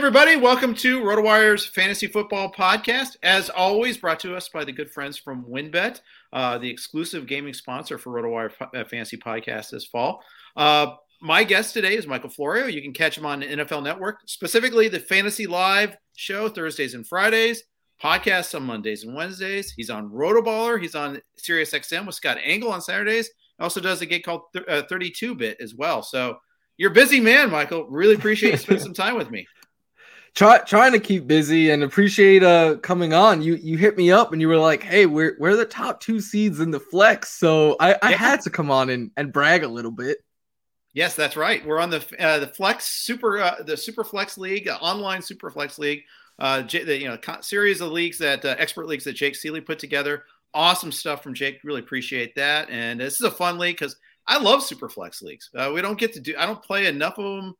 Everybody, welcome to RotoWire's Fantasy Football Podcast. As always, brought to us by the good friends from WynnBET, uh, the exclusive gaming sponsor for RotoWire uh, Fantasy Podcast this fall. Uh, my guest today is Michael Florio. You can catch him on NFL Network, specifically the Fantasy Live show Thursdays and Fridays, podcasts on Mondays and Wednesdays. He's on RotoBaller. He's on SiriusXM with Scott Engel on Saturdays. He Also does a gig called 32 Bit as well. So you're a busy man, Michael. Really appreciate you spending some time with me try, trying to keep busy and appreciate uh coming on. You you hit me up and you were like, "Hey, we're we're the top two seeds in the flex," so I, I yeah. had to come on and, and brag a little bit. Yes, that's right. We're on the uh, the flex super uh, the super flex league uh, online super flex league. Uh, J- the, you know series of leagues that uh, expert leagues that Jake Ciely put together. Awesome stuff from Jake. Really appreciate that. And this is a fun league because I love super flex leagues. Uh, we don't get to do. I don't play enough of them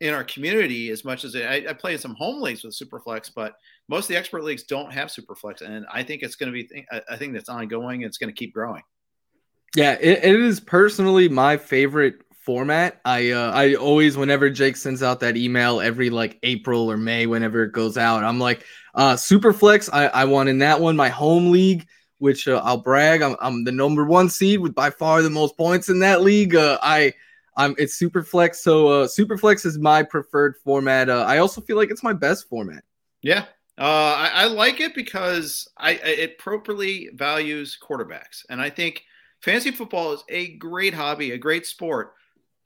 in our community as much as I, I play in some home leagues with Superflex, but most of the expert leagues don't have Superflex, and I think it's going to be a thing that's ongoing. It's going to keep growing. Yeah, it, it is personally my favorite format. I uh, I always whenever Jake sends out that email every like April or May, whenever it goes out, I'm like, uh, Superflex. I I won in that one. My home league, which uh, I'll brag, I'm, I'm the number one seed with by far the most points in that league. Uh, I I'm it's Superflex. So uh, Superflex is my preferred format. Uh, I also feel like it's my best format. Yeah, uh, I, I, like it because I, it properly values quarterbacks, and I think fantasy football is a great hobby, a great sport.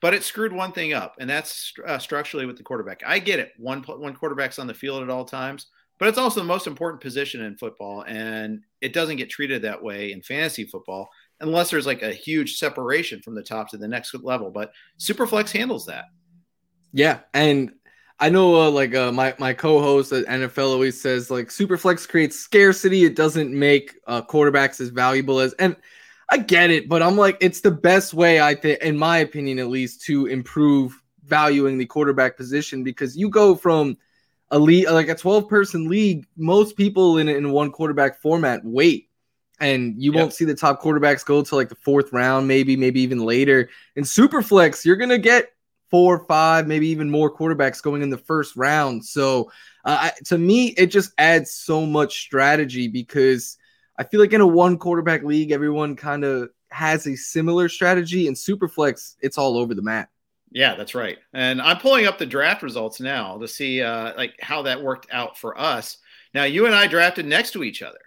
But it screwed one thing up, and that's uh, structurally with the quarterback. I get it; one one quarterback's on the field at all times, but it's also the most important position in football, and it doesn't get treated that way in fantasy football unless there's like a huge separation from the top to the next level. But Superflex handles that. Yeah, and I know uh, like uh, my my co-host at NFL always says like Superflex creates scarcity. It doesn't make uh, quarterbacks as valuable as and. I get it, but I'm like, it's the best way, I think, in my opinion, at least, to improve valuing the quarterback position because you go from a league, like a 12 person league, most people in, in one quarterback format wait and you yep. won't see the top quarterbacks go to like the fourth round, maybe, maybe even later. In Superflex, you're gonna get four, five, maybe even more quarterbacks going in the first round. So, uh, to me, it just adds so much strategy because I feel like in a one quarterback league, everyone kind of has a similar strategy. In Superflex, it's all over the map. Yeah, that's right. And I'm pulling up the draft results now to see uh, like how that worked out for us. Now, you and I drafted next to each other.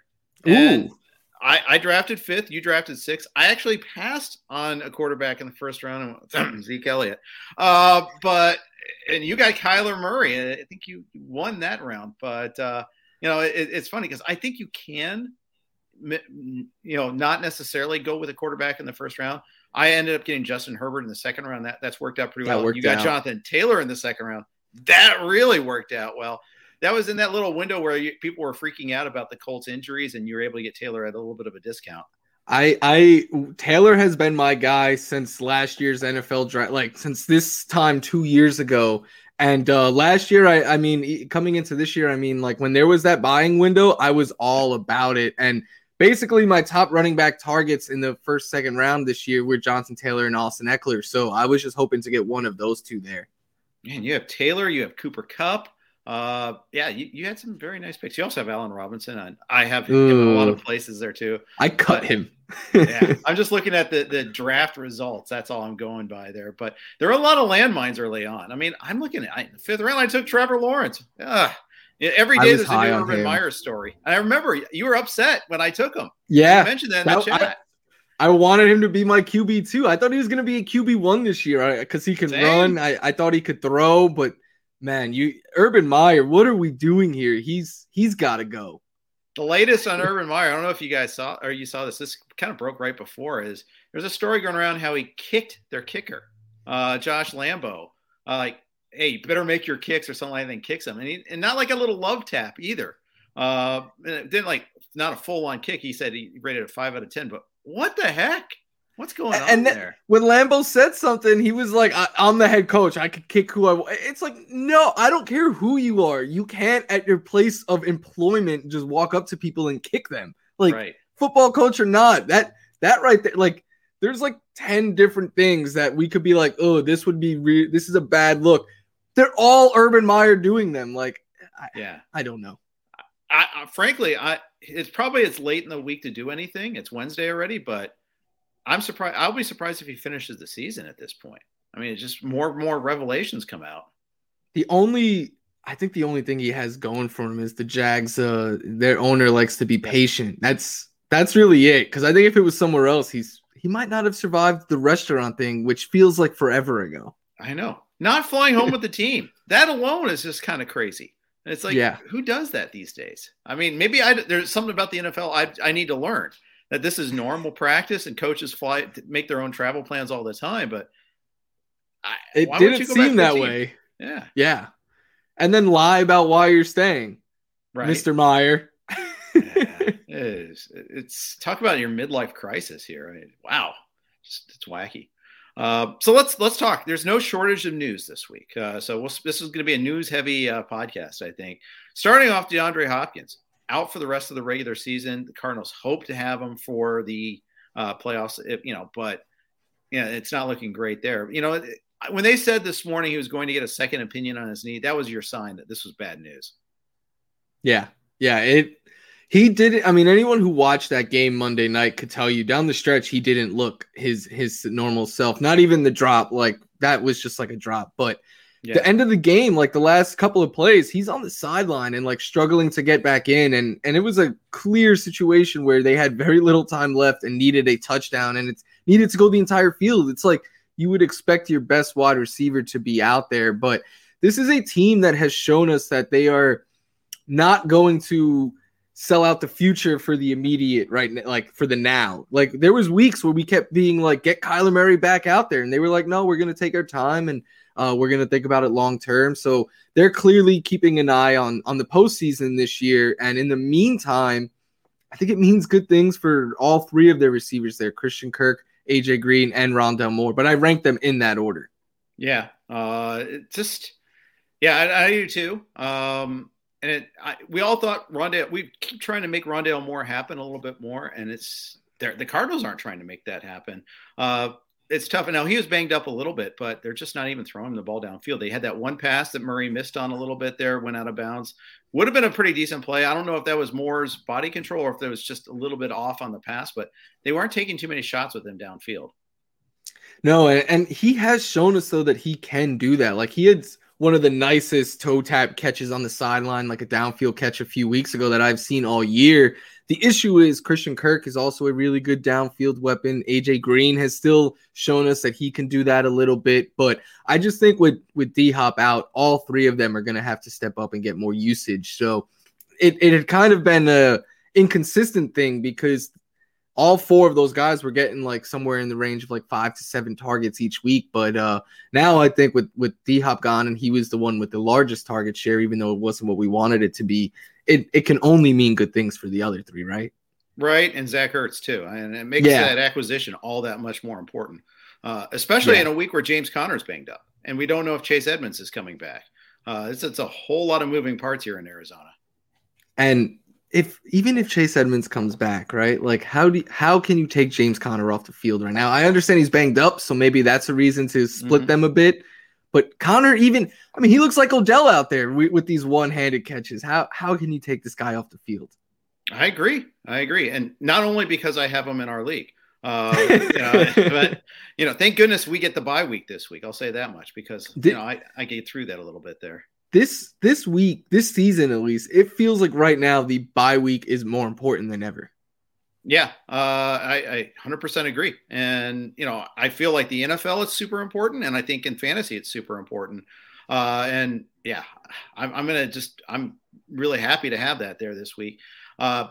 Ooh. I, I, drafted fifth. You drafted sixth. I actually passed on a quarterback in the first round, and Zeke Elliott. Uh, but and you got Kyler Murray. I think you won that round. But uh, you know, it, it's funny because I think you can, you know, not necessarily go with a quarterback in the first round. I ended up getting Justin Herbert in the second round. That that's worked out pretty that well. You got out. Jonathan Taylor in the second round. That really worked out well that was in that little window where you, people were freaking out about the Colts injuries, and you were able to get Taylor at a little bit of a discount. I I Taylor has been my guy since last year's NFL draft, like since this time two years ago, And uh, last year, I, I mean, coming into this year, I mean, like when there was that buying window, I was all about it. And basically, my top running back targets in the first, second round this year were Jonathan Taylor and Austin Ekeler. So I was just hoping to get one of those two there. Man, you have Taylor, you have Cooper Kupp. Uh, yeah, you, you had some very nice picks. You also have Allen Robinson. and I have him in a lot of places there too. I cut but, him. yeah, I'm just looking at the the draft results. That's all I'm going by there. But there are a lot of landmines early on. I mean, I'm looking at I, fifth round. I took Trevor Lawrence. Ugh. Every day there's a new Urban Meyer story. And I remember you were upset when I took him. Yeah, you mentioned that in that, the chat. I, I, wanted him to be my QB too. I thought he was going to be a QB one this year because he could Same. run. I, I thought he could throw, but man, you Urban Meyer, what are we doing here? He's he's got to go. The latest on Urban Meyer, I don't know if you guys saw or you saw this. This kind of broke right before. Is there's a story going around how he kicked their kicker, uh, Josh Lambo. Uh, like, hey, you better make your kicks or something like that. And kicks him, and, he, and not like a little love tap either. Uh, didn't like not a full on kick. He said he rated a five out of ten. But what the heck? What's going on and there? When Lambo said something, he was like, I- am the head coach. I could kick who I want." It's like, no, I don't care who you are. You can't, at your place of employment, just walk up to people and kick them. Like right. football coach or not, that that right there, like there's like ten different things that we could be like, oh, this would be re- this is a bad look. They're all Urban Meyer doing them. Like, I, yeah, I don't know. I, I frankly, I it's probably it's late in the week to do anything. It's Wednesday already, but I'm surprised. I'll be surprised if he finishes the season at this point. I mean, it's just more more revelations come out. The only, I think, the only thing he has going for him is the Jags. Uh, their owner likes to be patient. That's that's really it. Because I think if it was somewhere else, he's he might not have survived the restaurant thing, which feels like forever ago. I know. Not flying home with the team. That alone is just kind of crazy. And it's like, yeah. who does that these days? I mean, maybe I, there's something about the NFL I, I need to learn that this is normal practice and coaches fly make their own travel plans all the time. But I, it didn't seem that way. Yeah. Yeah. And then lie about why you're staying, right. Mr. Meyer. yeah, it is. It's talk about your midlife crisis here. I mean, wow, it's, it's wacky. Uh, so let's let's talk. There's no shortage of news this week. Uh, so we'll, this is going to be a news heavy uh, podcast, I think. Starting off, DeAndre Hopkins out for the rest of the regular season. The Cardinals hope to have him for the uh, playoffs, if, you know, but yeah, it's not looking great there. You know, when they said this morning he was going to get a second opinion on his knee, that was your sign that this was bad news. Yeah, yeah, it. He did. I mean, anyone who watched that game Monday night could tell you down the stretch he didn't look his his normal self. Not even the drop, like that was just like a drop, but yeah. the end of the game, like the last couple of plays, he's on the sideline and like struggling to get back in. And and it was a clear situation where they had very little time left and needed a touchdown, and it's needed to go the entire field. It's like you would expect your best wide receiver to be out there, but this is a team that has shown us that they are not going to sell out the future for the immediate right now, like for the now like there was weeks where we kept being like get Kyler Murray back out there and they were like no we're going to take our time and uh, we're going to think about it long term. So they're clearly keeping an eye on on the postseason this year. And in the meantime, I think it means good things for all three of their receivers there: Christian Kirk, AJ Green, and Rondale Moore. But I rank them in that order. Yeah, uh, just yeah, I, I do too. Um, and it, I, we all thought Rondale. We keep trying to make Rondale Moore happen a little bit more, and it's the Cardinals aren't trying to make that happen. Uh, it's tough. And now he was banged up a little bit, but they're just not even throwing the ball downfield. They had that one pass that Murray missed on a little bit there, went out of bounds. Would have been a pretty decent play. I don't know if that was Moore's body control or if there was just a little bit off on the pass, but they weren't taking too many shots with him downfield. No, and he has shown us though that he can do that. Like he had one of the nicest toe tap catches on the sideline, like a downfield catch a few weeks ago that I've seen all year. The issue is Christian Kirk is also a really good downfield weapon. AJ Green has still shown us that he can do that a little bit, but I just think with with D Hop out, all three of them are going to have to step up and get more usage. So it it had kind of been a inconsistent thing because all four of those guys were getting like somewhere in the range of like five to seven targets each week. But uh now I think with with D Hop gone and he was the one with the largest target share, even though it wasn't what we wanted it to be, it, it can only mean good things for the other three, right? Right, and Zach Ertz too, and it makes yeah. that acquisition all that much more important, uh, especially yeah. in a week where James Conner's banged up. and we don't know if Chase Edmonds is coming back. Uh, it's, it's a whole lot of moving parts here in Arizona. And if even if Chase Edmonds comes back, right? Like how do how can you take James Conner off the field right now? I understand he's banged up, so maybe that's a reason to split mm-hmm. them a bit. But Conner, even I mean, he looks like Odell out there with, with these one-handed catches. How how can you take this guy off the field? I agree. I agree, and not only because I have him in our league, uh, you know, but you know, thank goodness we get the bye week this week. I'll say that much because Did, you know I I get through that a little bit there this this week, this season at least, it feels like right now the bye week is more important than ever. Yeah, uh, I, I 100% agree. And, you know, I feel like the NFL is super important. And I think in fantasy, it's super important. Uh, and yeah, I'm, I'm going to just, I'm really happy to have that there this week. Uh,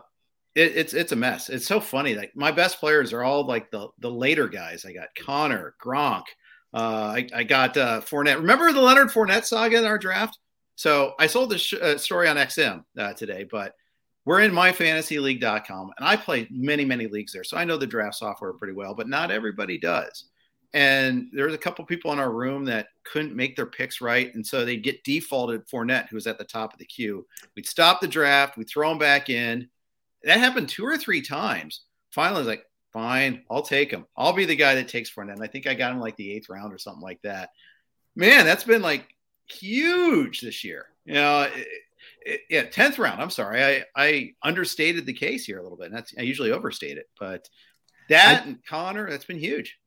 it, it's, it's a mess. It's so funny. Like my best players are all like the, the later guys. I got Conner, Gronk. Uh, I, I got uh, Fournette. Remember the Leonard Fournette saga in our draft? So I sold this sh- uh, story on XM uh, today, but we're in myfantasyleague.com and I play many, many leagues there. So I know the draft software pretty well, but not everybody does. And there's a couple people in our room that couldn't make their picks right. And so they get defaulted Fournette, who was at the top of the queue. We'd stop the draft, we'd throw him back in. That happened two or three times. Finally, I was like, fine, I'll take him. I'll be the guy that takes Fournette. And I think I got him like the eighth round or something like that. Man, that's been like huge this year. You know, Eh, yeah, tenth round. I'm sorry, I I understated the case here a little bit. And that's I usually overstate it, but that I, and Conner, that's been huge.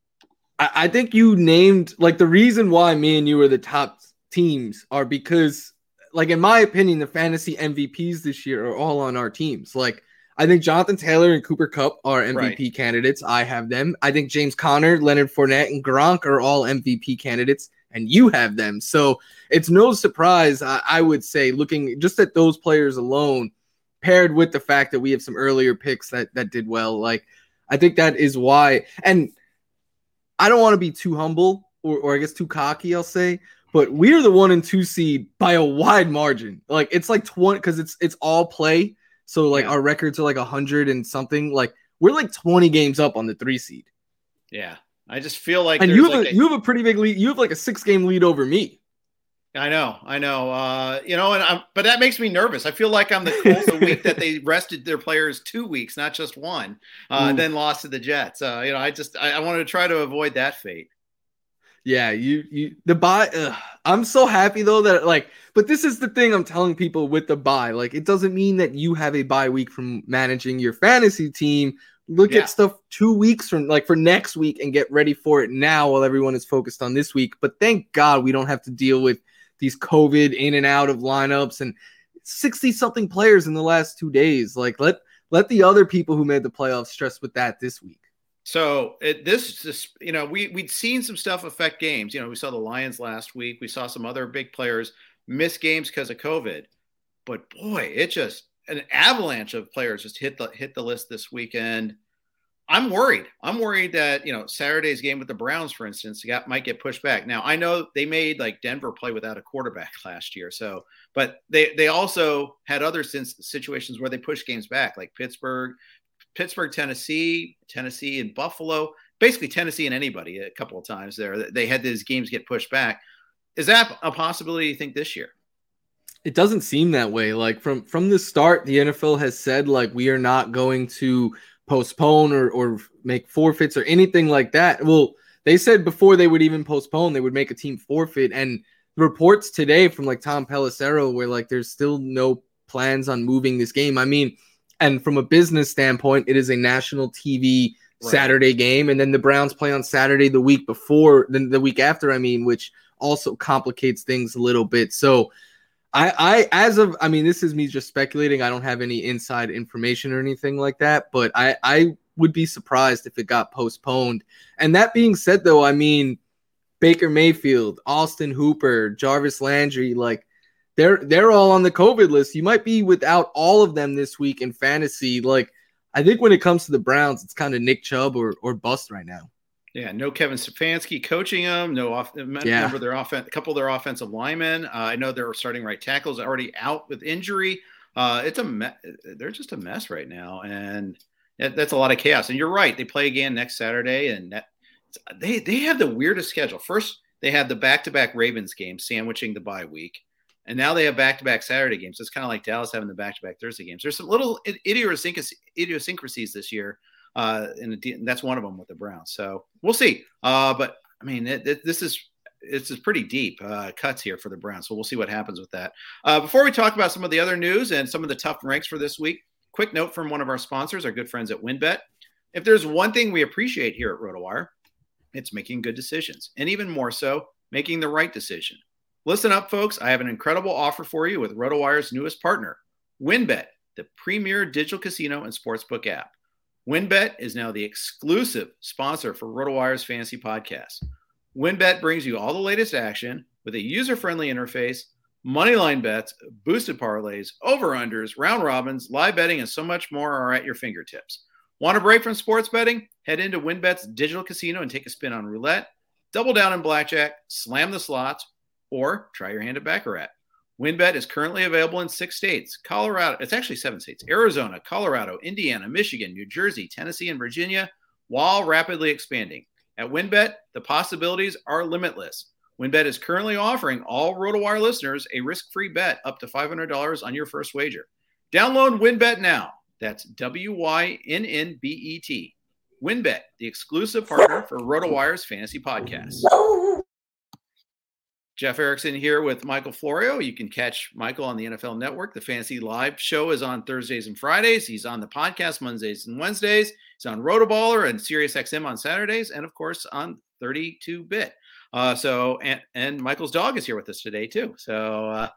I, I think you named like the reason why me and you are the top teams are because, like in my opinion, the fantasy MVPs this year are all on our teams. Like I think Jonathan Taylor and Cooper Kupp are MVP right. candidates. I have them. I think James Conner, Leonard Fournette, and Gronk are all MVP candidates and you have them. So it's no surprise, I, I, would say, looking just at those players alone, paired with the fact that we have some earlier picks that that did well. Like I think that is why. And I don't want to be too humble or, or I guess too cocky, I'll say, but we're the one and two seed by a wide margin. Like it's like 20 because it's it's all play. So like yeah. our records are like a hundred and something. Like we're like 20 games up on the three seed. Yeah. I just feel like and you have like a, a, you have a pretty big lead. You have like a six game lead over me. I know, I know. Uh, you know, and I'm, but that makes me nervous. I feel like I'm the Colts the week that they rested their players two weeks, not just one, uh, then lost to the Jets. Uh, you know, I just I, I wanted to try to avoid that fate. Yeah, you you the bye. I'm so happy though that like, but this is the thing I'm telling people with the bye. Like, it doesn't mean that you have a bye week from managing your fantasy team look yeah. at stuff two weeks from like for next week and get ready for it now while everyone is focused on this week. But thank God we don't have to deal with these COVID in and out of lineups and 60 something players in the last two days. Like let let the other people who made the playoffs stress with that this week. So it, this, this, you know, we we'd seen some stuff affect games. You know, we saw the Lions last week. We saw some other big players miss games because of COVID. But boy, it just an avalanche of players just hit the hit the list this weekend. I'm worried. I'm worried that you know Saturday's game with the Browns, for instance, got, might get pushed back. Now I know they made like Denver play without a quarterback last year, so but they they also had other since situations where they pushed games back, like Pittsburgh, Pittsburgh, Tennessee, Tennessee, and Buffalo. Basically, Tennessee and anybody a couple of times there. They had these games get pushed back. Is that a possibility? You think this year? It doesn't seem that way. Like from from the start, the NFL has said like we are not going to postpone or or make forfeits or anything like that. Well, they said before they would even postpone, they would make a team forfeit. And reports today from like Tom Pelissero where like there's still no plans on moving this game. I mean, and from a business standpoint, it is a national TV right. Saturday game, and then the Browns play on Saturday the week before, then the week after. I mean, which also complicates things a little bit. So I, I, as of, I mean, this is me just speculating. I don't have any inside information or anything like that, but I, I would be surprised if it got postponed. And that being said, though, I mean, Baker Mayfield, Austin Hooper, Jarvis Landry, like they're they're all on the COVID list. You might be without all of them this week in fantasy. Like, I think when it comes to the Browns, it's kind of Nick Chubb or or bust right now. Yeah, no Kevin Stefanski coaching them. No off. Yeah. their offense. A couple of their offensive linemen. Uh, I know they're starting right tackles already out with injury. Uh, it's a me- they're just a mess right now, and that's a lot of chaos. And you're right. They play again next Saturday, and that, they they have the weirdest schedule. First, they had the back-to-back Ravens game sandwiching the bye week. And now they have back-to-back Saturday games. It's kind of like Dallas having the back-to-back Thursday games. There's some little idiosyncrasies this year, uh, and that's one of them with the Browns. So we'll see. Uh, but I mean, it, it, this is it's pretty deep uh, cuts here for the Browns. So we'll see what happens with that. Uh, before we talk about some of the other news and some of the tough ranks for this week, quick note from one of our sponsors, our good friends at WynnBET. If there's one thing we appreciate here at RotoWire, it's making good decisions, and even more so, making the right decision. Listen up, folks. I have an incredible offer for you with RotoWire's newest partner, WynnBET, the premier digital casino and sportsbook app. WynnBET is now the exclusive sponsor for RotoWire's Fantasy Podcast. WynnBET brings you all the latest action with a user friendly interface, moneyline bets, boosted parlays, over unders, round robins, live betting, and so much more are at your fingertips. Want a break from sports betting? Head into WynnBET's digital casino and take a spin on roulette, double down in blackjack, slam the slots, or try your hand at Baccarat. WynnBET is currently available in six states Colorado, it's actually seven states Arizona, Colorado, Indiana, Michigan, New Jersey, Tennessee, and Virginia, while rapidly expanding. At WynnBET, the possibilities are limitless. WynnBET is currently offering all RotoWire listeners a risk-free bet up to $500 on your first wager. Download WynnBET now. That's W-Y-N-N-B-E-T. WynnBET, the exclusive partner for RotoWire's fantasy podcast. Jeff Erickson here with Michael Florio. You can catch Michael on the NFL Network. The Fantasy Live show is on Thursdays and Fridays. He's on the podcast Mondays and Wednesdays. He's on RotoBaller and SiriusXM on Saturdays, and of course on 32-bit. Uh, so and and Michael's dog is here with us today too. So uh,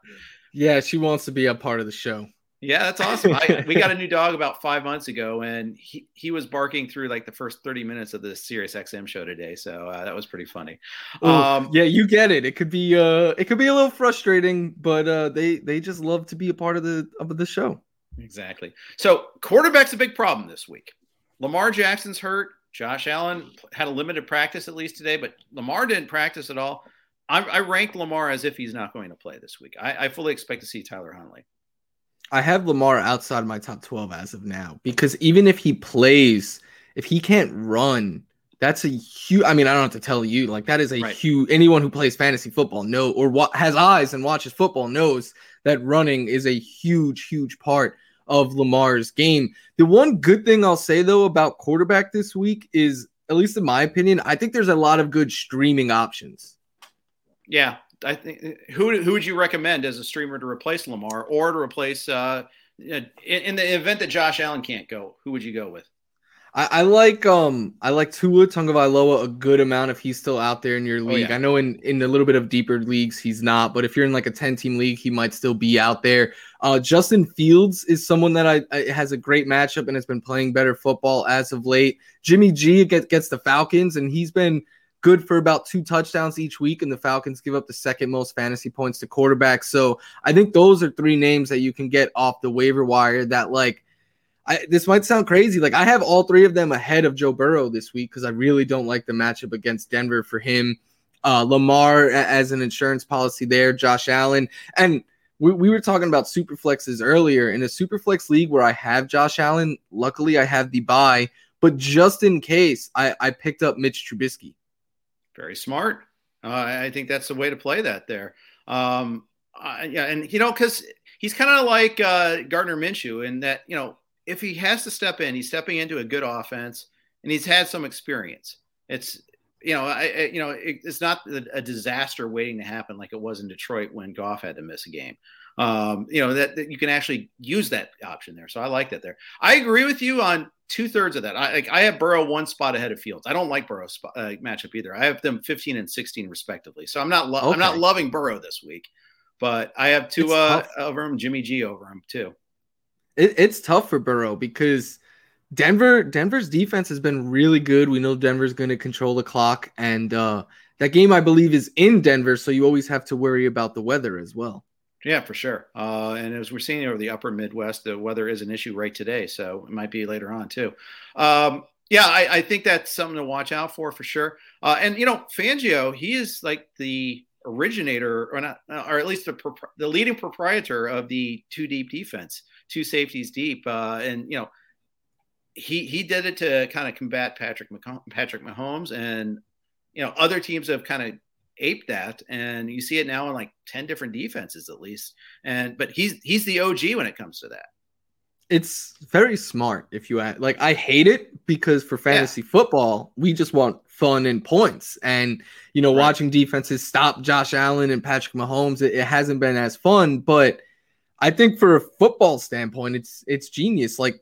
yeah, she wants to be a part of the show. Yeah, that's awesome. I, we got a new dog about five months ago, and he, he was barking through like the first 30 minutes of the Sirius XM show today. So uh, that was pretty funny. Um, yeah, you get it. It could be uh, it could be a little frustrating, but uh, they they just love to be a part of the of the show. Exactly. So quarterback's a big problem this week. Lamar Jackson's hurt. Josh Allen had a limited practice at least today, but Lamar didn't practice at all. I, I rank Lamar as if he's not going to play this week. I, I fully expect to see Tyler Huntley. I have Lamar outside my top 12 as of now because even if he plays, if he can't run, that's a huge. I mean, I don't have to tell you, like that is a right. huge. Anyone who plays fantasy football know or what has eyes and watches football knows that running is a huge, huge part of Lamar's game. The one good thing I'll say though about quarterback this week is, at least in my opinion, I think there's a lot of good streaming options. Yeah, I think who who would you recommend as a streamer to replace Lamar or to replace uh, in, in the event that Josh Allen can't go? Who would you go with? I, I, like um I like Tua Tagovailoa a good amount if he's still out there in your league. Oh, yeah. I know in in a little bit of deeper leagues he's not, but if you're in like a 10 team league, he might still be out there. Uh, Justin Fields is someone that I, I, has a great matchup and has been playing better football as of late. Jimmy G gets gets the Falcons and he's been good for about two touchdowns each week, and the Falcons give up the second most fantasy points to quarterbacks. So I think those are three names that you can get off the waiver wire that like. I, this might sound crazy. Like I have all three of them ahead of Joe Burrow this week because I really don't like the matchup against Denver for him. Uh, Lamar as an insurance policy there, Josh Allen, and we, we were talking about super flexes earlier in a super flex league where I have Josh Allen. Luckily, I have the bye, but just in case, I, I picked up Mitch Trubisky. Very smart. Uh, I think that's the way to play that there. Um, uh, yeah, and you know, because he's kind of like uh, Gardner Minshew in that you know if he has to step in, he's stepping into a good offense, and he's had some experience. It's you know, I, I you know, it, it's not a disaster waiting to happen like it was in Detroit when Goff had to miss a game. Um, you know that, that you can actually use that option there. So I like that there. I agree with you on two thirds of that. I like I have Burrow one spot ahead of Fields. I don't like Burrow's spot, uh, matchup either. I have them 15 and 16 respectively. So I'm not lo- okay. I'm not loving Burrow this week, but I have Tua over him, Jimmy G over him too. It, it's tough for Burrow because Denver Denver's defense has been really good. We know Denver's going to control the clock, and uh, that game I believe is in Denver, so you always have to worry about the weather as well. Yeah, for sure. Uh, and as we're seeing over the upper Midwest, the weather is an issue right today. So it might be later on too. Um, yeah, I, I, think that's something to watch out for for sure. Uh, and you know, Fangio, he is like the originator, or not, or at least the, the leading proprietor of the two deep defense, two safeties deep. Uh, and you know, he he did it to kind of combat Patrick Patrick Mahomes, and you know, other teams have kind of aped that, and you see it now in like ten different defenses at least. And but he's he's the OG when it comes to that. It's very smart if you add, like I hate it because for fantasy yeah. football we just want fun and points, and you know right. watching defenses stop Josh Allen and Patrick Mahomes it, it hasn't been as fun, but I think for a football standpoint it's it's genius. Like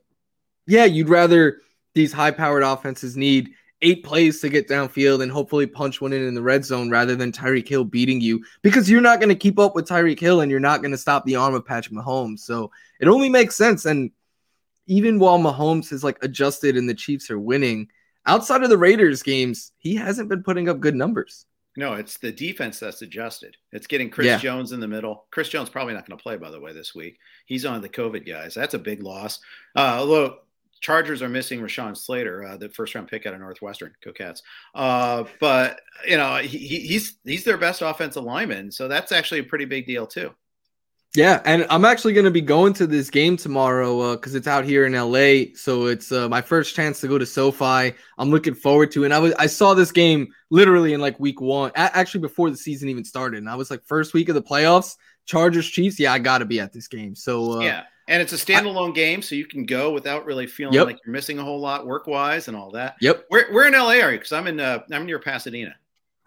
yeah, you'd rather these high powered offenses need eight plays to get downfield and hopefully punch one in in the red zone rather than Tyreek Hill beating you because you're not going to keep up with Tyreek Hill and you're not going to stop the arm of Patrick Mahomes. So it only makes sense. And even while Mahomes has like adjusted and the Chiefs are winning, outside of the Raiders games, he hasn't been putting up good numbers. No, it's the defense that's adjusted. It's getting Chris yeah. Jones in the middle. Chris Jones probably not going to play, by the way, this week. He's on the COVID guys. That's a big loss. Uh, although Chargers are missing Rashawn Slater, uh, the first round pick out of Northwestern. Go Cats! Uh, but you know he, he's he's their best offensive lineman, so that's actually a pretty big deal too. Yeah, and I'm actually going to be going to this game tomorrow because uh, it's out here in LA. So it's uh, my first chance to go to SoFi. I'm looking forward to, it. and I was I saw this game literally in like week one, actually before the season even started, and I was like first week of the playoffs, Chargers Chiefs. Yeah, I got to be at this game. So uh, yeah, and it's a standalone I, game, so you can go without really feeling yep. like you're missing a whole lot work wise and all that. Yep. Where, where in LA are you? Because I'm in uh, I'm near Pasadena.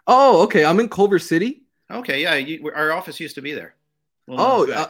Oh, okay. I'm in Culver City. Okay, yeah. You, our office used to be there. oh, uh,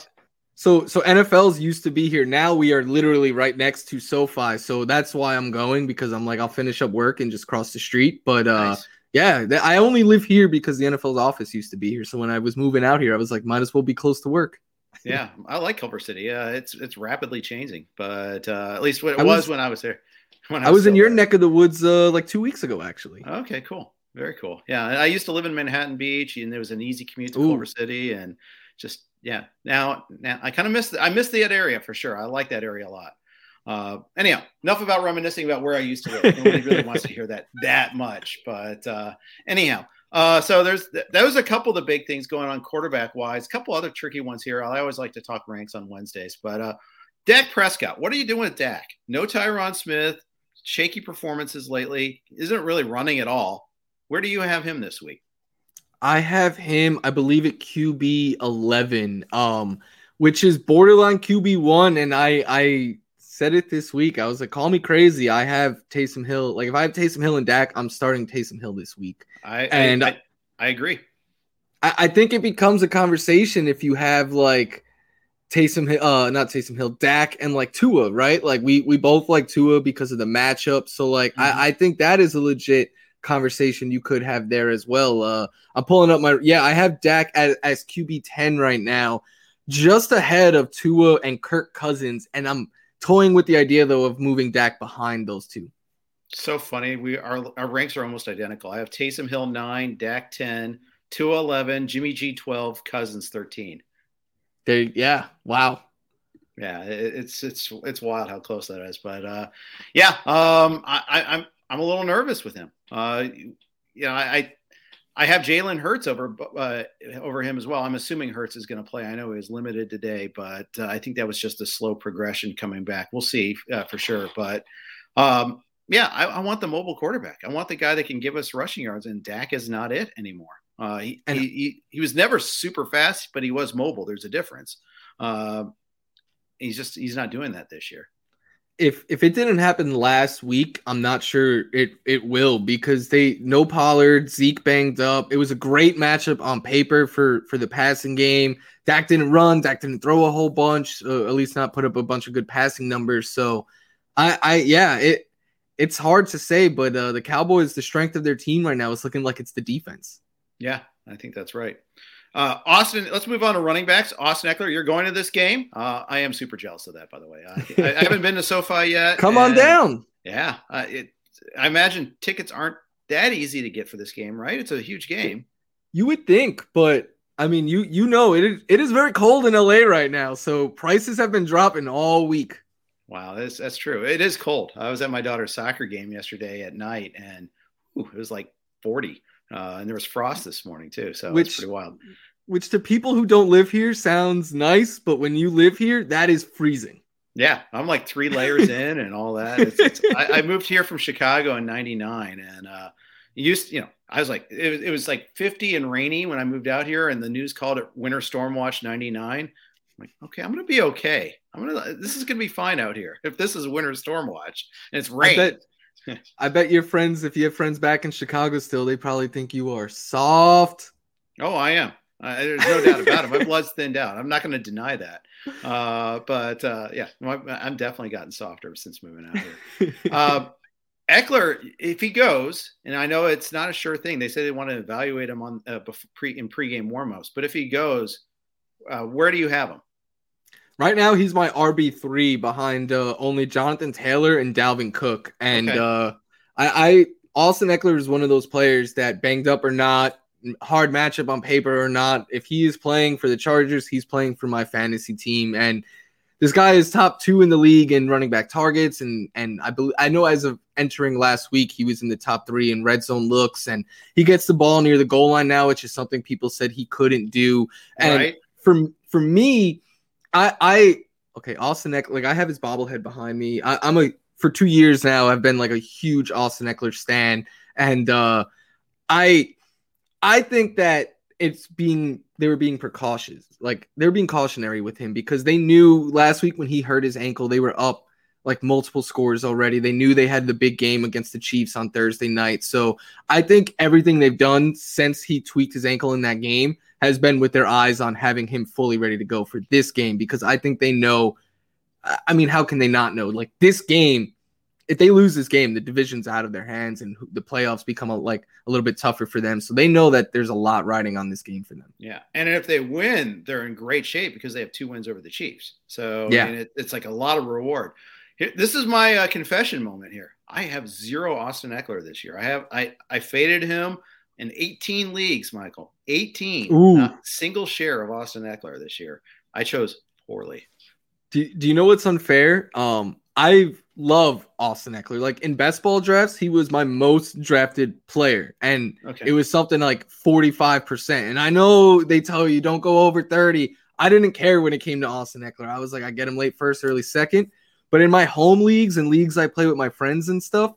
so so NFL's used to be here. Now we are literally right next to SoFi. So that's why I'm going because I'm like I'll finish up work and just cross the street. But uh, nice. yeah, I only live here because the NFL's office used to be here. So when I was moving out here, I was like, might as well be close to work yeah, I like Culver City. Yeah, it's it's rapidly changing, but uh, at least what it was, was, when I was there. When I was, I was in your there. neck of the woods uh, like two weeks ago, actually. Okay, cool, very cool. Yeah, I used to live in Manhattan Beach, and there was an easy commute to Ooh. Culver City, and just yeah. Now, now I kind of miss the, I miss that area for sure. I like that area a lot. Uh, anyhow, enough about reminiscing about where I used to live. Nobody really wants to hear that that much, but uh, anyhow. Uh, so there's those a couple of the big things going on quarterback wise. A couple other tricky ones here. I always like to talk ranks on Wednesdays, but uh, Dak Prescott. What are you doing with Dak? No Tyron Smith. Shaky performances lately. Isn't really running at all. Where do you have him this week? I have him, I believe, at QB eleven, um, which is borderline QB one, and I I said it this week. I was like, call me crazy. I have Taysom Hill. Like if I have Taysom Hill and Dak, I'm starting Taysom Hill this week. I and I, I, agree. I, I, think it becomes a conversation if you have like Taysom uh not Taysom Hill, Dak and like Tua, right? Like we we both like Tua because of the matchup. So like mm-hmm. I, I think that is a legit conversation you could have there as well. Uh I'm pulling up my yeah, I have Dak as, as QB 10 right now, just ahead of Tua and Kirk Cousins, and I'm toying with the idea though of moving Dak behind those two. So funny. We our our ranks are almost identical. I have Taysom Hill nine, Dak 10, 211, Jimmy G 12, Cousins 13. There, yeah. Wow. Yeah, it's it's it's wild how close that is. But uh yeah, um I, I I'm I'm a little nervous with him. Uh you know, I I have Jalen Hurts over uh, over him as well. I'm assuming Hurts is going to play. I know he was limited today, but uh, I think that was just a slow progression coming back. We'll see uh, for sure. But um, yeah, I, I, want the mobile quarterback. I want the guy that can give us rushing yards, and Dak is not it anymore. Uh, he, he, he, he was never super fast, but he was mobile. There's a difference. Uh, he's just he's not doing that this year if if it didn't happen last week, I'm not sure it it will because they no Pollard, Zeke banged up. It was a great matchup on paper for for the passing game. Dak didn't run, Dak didn't throw a whole bunch, uh, at least not put up a bunch of good passing numbers. So, I I yeah it it's hard to say, but uh, the Cowboys, the strength of their team right now is looking like it's the defense. Yeah, I think that's right. Uh, Austin, let's move on to running backs. Austin Ekeler, you're going to this game. Uh, I am super jealous of that, by the way. I, I haven't been to SoFi yet. Come on down. Yeah, uh, it, I imagine tickets aren't that easy to get for this game, right? It's a huge game. You would think, but I mean, you you know, it is, it is very cold in LA right now, so prices have been dropping all week. Wow, that's that's true. It is cold. I was at my daughter's soccer game yesterday at night, and whew, it was like 40. Uh, and there was frost this morning too, so which, it's pretty wild. Which to people who don't live here sounds nice, but when you live here, that is freezing. Yeah, I'm like three layers in and all that. It's, it's, I, I, moved here from Chicago in '99, and uh, used, you know, I was like, it was, it was like 50 and rainy when I moved out here, and the news called it Winter Storm Watch 99. I'm like, okay, I'm gonna be okay. I'm gonna. This is gonna be fine out here. If this is a Winter Storm Watch and it's rain. I bet, I bet your friends, if you have friends back in Chicago still, they probably think you are soft. Oh, I am. Uh, there's no doubt about it. My blood's thinned out. I'm not going to deny that. Uh, but uh, yeah, I'm definitely gotten softer since moving out here. Uh, Ekeler, if he goes, and I know it's not a sure thing, they say they want to evaluate him on uh, pre in pregame warmups. But if he goes, uh, where do you have him? Right now, he's my RB three behind uh, only Jonathan Taylor and Dalvin Cook. And okay. uh, I, I Austin Ekeler is one of those players that banged up or not, hard matchup on paper or not. If he is playing for the Chargers, he's playing for my fantasy team, and this guy is top two in the league in running back targets, and and I believe I know as of entering last week he was in the top three in red zone looks, and he gets the ball near the goal line now, which is something people said he couldn't do. And right. for for me, I I okay Austin Ekeler, like I have his bobblehead behind me. I, I'm a for two years now. I've been like a huge Austin Ekeler stan, and uh, I I think that it's being they were being precautious. Like they were being cautionary with him because they knew last week when he hurt his ankle, they were up like multiple scores already. They knew they had the big game against the Chiefs on Thursday night. So I think everything they've done since he tweaked his ankle in that game has been with their eyes on having him fully ready to go for this game because I think they know. I mean, how can they not know? Like this game if they lose this game, the division's out of their hands and the playoffs become a, like a little bit tougher for them. So they know that there's a lot riding on this game for them. Yeah, and if they win, they're in great shape because they have two wins over the Chiefs. So yeah, I mean, it, it's like a lot of reward. Here, this is my uh, confession moment here. I have zero Austin Ekeler this year. I have I I faded him in 18 leagues, Michael. 18, single share of Austin Ekeler this year. I chose poorly. Do, do you know what's unfair? Um, I love Austin Ekeler. Like in best ball drafts, he was my most drafted player, and okay. it was something like 45%. And I know they tell you don't go over 30. I didn't care when it came to Austin Ekeler. I was like, I get him late first, early second. But in my home leagues and leagues I play with my friends and stuff,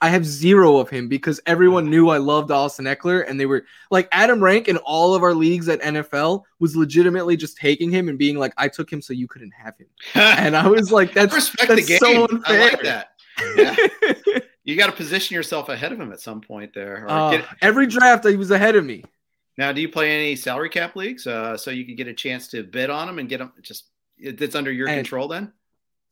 I have zero of him because everyone knew I loved Austin Ekeler, and they were like Adam Rank in all of our leagues at NFL was legitimately just taking him and being like, "I took him so you couldn't have him," and I was like, "That's respect that's. So unfair. I like that." Yeah. you got to position yourself ahead of him at some point there. Uh. Every draft, he was ahead of me. Now, do you play any salary cap leagues uh, so you can get a chance to bid on them and get them just? It's under your and, control then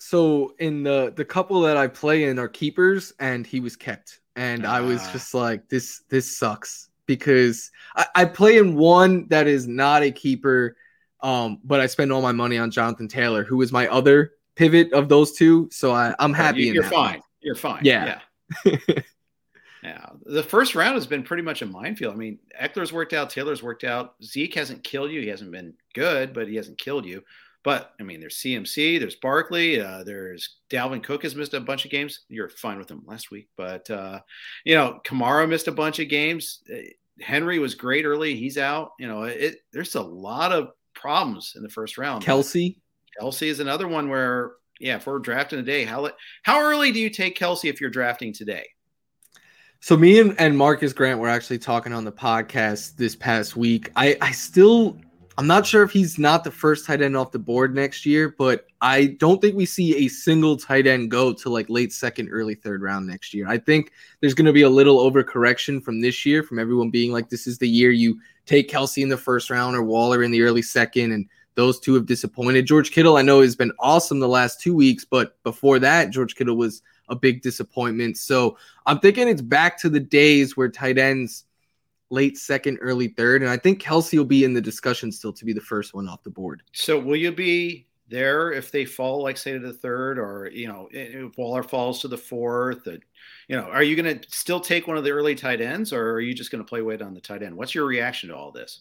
so in the the couple that I play in are keepers, and he was kept, and I was ah. just like, this this sucks because I, I play in one that is not a keeper, um, but I spend all my money on Jonathan Taylor, who is my other pivot of those two. So I, I'm happy. You, are fine. One. You're fine. Yeah. Yeah. yeah. The first round has been pretty much a minefield. I mean, Ekeler's worked out, Taylor's worked out. Zeke hasn't killed you. He hasn't been good, but he hasn't killed you. But I mean, there's CMC, there's Barkley, uh, there's Dalvin Cook has missed a bunch of games. You're fine with him last week, but uh, you know, Kamara missed a bunch of games. Uh, Henry was great early; he's out. You know, it there's a lot of problems in the first round. Kelce, Kelce is another one where, yeah, if we're drafting today, how how early do you take Kelce if you're drafting today? So me and, and Marcas Grant were actually talking on the podcast this past week. I I still I'm not sure if he's not the first tight end off the board next year, but I don't think we see a single tight end go to like late second, early third round next year. I think there's going to be a little overcorrection from this year, from everyone being like, this is the year you take Kelce in the first round or Waller in the early second. And those two have disappointed. George Kittle, I know, has been awesome the last two weeks, but before that, George Kittle was a big disappointment. So I'm thinking it's back to the days where tight ends late second, early third. And I think Kelce will be in the discussion still to be the first one off the board. So will you be there if they fall, like say to the third, or you know, if Waller falls to the fourth? you know, are you going to still take one of the early tight ends, or are you just going to play weight on the tight end? What's your reaction to all this?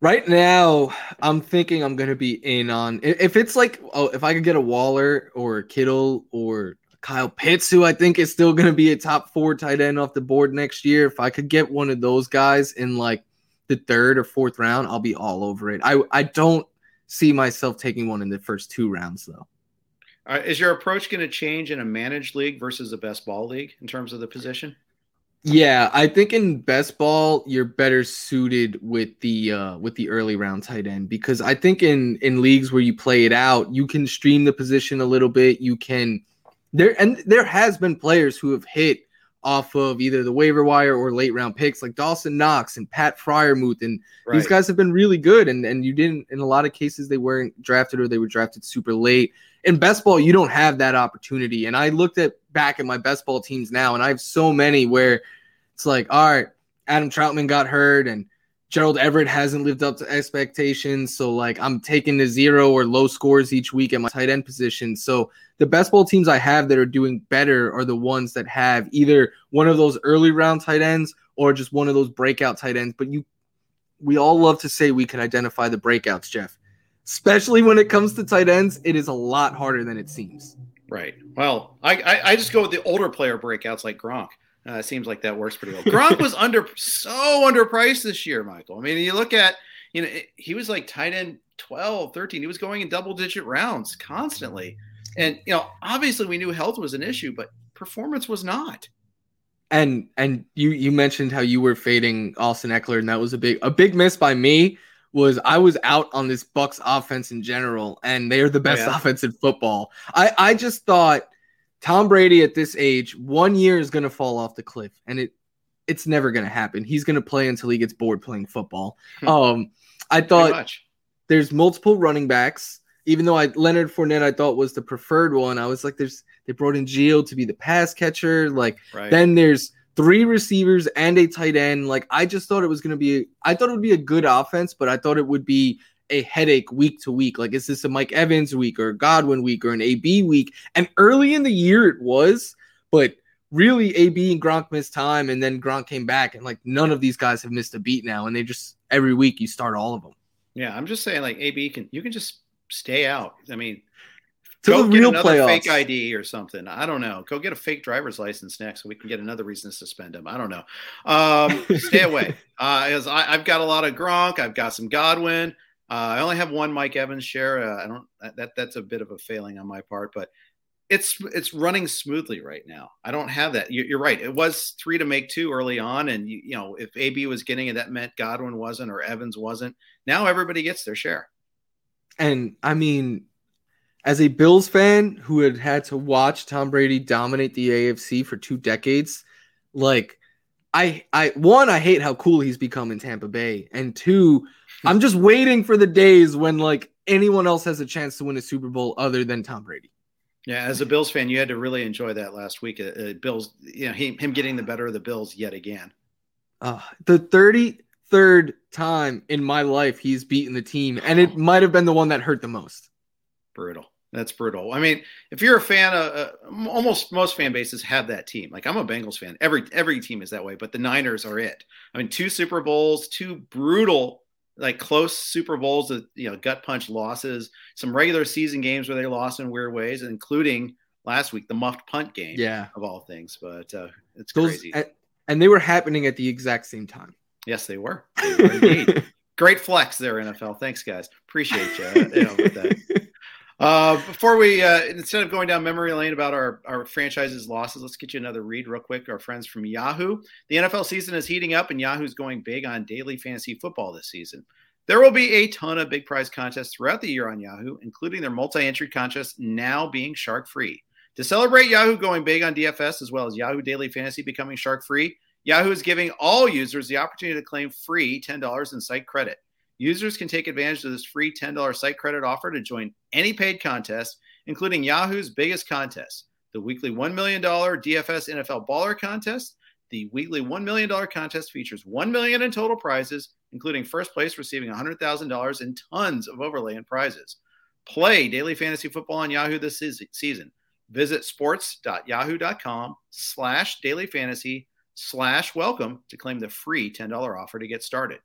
Right now, I'm thinking I'm going to be in on if it's like oh, if I could get a Waller or a Kittle or Kyle Pitts, who I think is still going to be a top four tight end off the board next year. If I could get one of those guys in like the third or fourth round, I'll be all over it. I I don't see myself taking one in the first two rounds though. Uh, is your approach going to change in a managed league versus a best ball league in terms of the position? Yeah, I think in best ball you're better suited with the uh with the early round tight end because I think in in leagues where you play it out, you can stream the position a little bit. You can there and there has been players who have hit off of either the waiver wire or late round picks like Dawson Knox and Pat Freiermuth and right. these guys have been really good and and you didn't in a lot of cases they weren't drafted or they were drafted super late. In best ball you don't have that opportunity and I looked at back at my best ball teams now and I have so many where it's like, all right, Adam Trautman got hurt and Gerald Everett hasn't lived up to expectations. So, like, I'm taking the zero or low scores each week at my tight end position. So, the best ball teams I have that are doing better are the ones that have either one of those early round tight ends or just one of those breakout tight ends. But you, we all love to say we can identify the breakouts, Jeff. Especially when it comes to tight ends, it is a lot harder than it seems. Right. Well, I, I, I just go with the older player breakouts like Gronk. Uh, it seems like that works pretty well. Gronk was under so underpriced this year, Michael. I mean, you look at, you know, he was like tight end 12, 13. He was going in double digit rounds constantly. And, you know, obviously we knew health was an issue, but performance was not. And and you you mentioned how you were fading Austin Ekeler, and that was a big a big miss by me. Was I was out on this Bucks offense in general, and they are the best oh, yeah. offense in football. I I just thought Tom Brady at this age, one year is going to fall off the cliff, and it it's never going to happen. He's going to play until he gets bored playing football. Hmm. Um, I thought there's multiple running backs. Even though I Leonard Fournette I thought was the preferred one, I was like, there's they brought in Gio to be the pass catcher. Like right. then there's three receivers and a tight end. Like I just thought it was going to be, I thought it would be a good offense, but I thought it would be a headache week to week. Like, is this a Mike Evans week or Godwin week or an AB week? And early in the year it was, but really AB and Gronk missed time, and then Gronk came back, and like none of these guys have missed a beat now, and they just every week you start all of them. Yeah, I'm just saying, like AB can you can just stay out. I mean, to go get another playoffs. fake ID or something. I don't know. Go get a fake driver's license next, so we can get another reason to suspend him. I don't know. Um, stay away. Uh, as I, have got a lot of Gronk, I've got some Godwin. Uh, I only have one Mike Evans share. Uh, I don't that that's a bit of a failing on my part, but it's it's running smoothly right now. I don't have that. You, are right. It was three to make two early on, and you, you know if AB was getting it, that meant Godwin wasn't or Evans wasn't. Now everybody gets their share. And I mean, as a Bills fan who had had to watch Tom Brady dominate the AFC for two decades, like I I one I hate how cool he's become in Tampa Bay, and two I'm just waiting for the days when like anyone else has a chance to win a Super Bowl other than Tom Brady. Yeah, as a Bills fan, you had to really enjoy that last week. Uh, uh Bills, you know, he, him getting the better of the Bills yet again. Uh, the 33rd time in my life he's beaten the team, and it might have been the one that hurt the most. Brutal. That's brutal. I mean, if you're a fan, of, uh, almost most fan bases have that team. Like I'm a Bengals fan. Every every team is that way, but the Niners are it. I mean, two Super Bowls, two brutal like close Super Bowls that you know gut punch losses, some regular season games where they lost in weird ways, including last week the muffed punt game. Yeah, of all things, but uh, it's Those, crazy. And they were happening at the exact same time. Yes, they were. They were Great flex there, NFL. Thanks, guys. Appreciate you. you know, with that. Uh, before we, uh, instead of going down memory lane about our, our franchise's losses, let's get you another read real quick. Our friends from Yahoo. The NFL season is heating up, and Yahoo's going big on daily fantasy football this season. There will be a ton of big prize contests throughout the year on Yahoo, including their multi entry contest now being shark free. To celebrate Yahoo going big on DFS as well as Yahoo Daily Fantasy becoming shark free, Yahoo is giving all users the opportunity to claim free $10 in site credit. Users can take advantage of this free $10 site credit offer to join any paid contest, including Yahoo's biggest contest, the weekly $1 million DFS NFL Baller Contest. The weekly $1 million contest features 1 million in total prizes, including first place receiving $100,000 and tons of overlay and prizes. Play daily fantasy football on Yahoo this season. Visit sports.yahoo.com slash daily fantasy slash welcome to claim the free $10 offer to get started.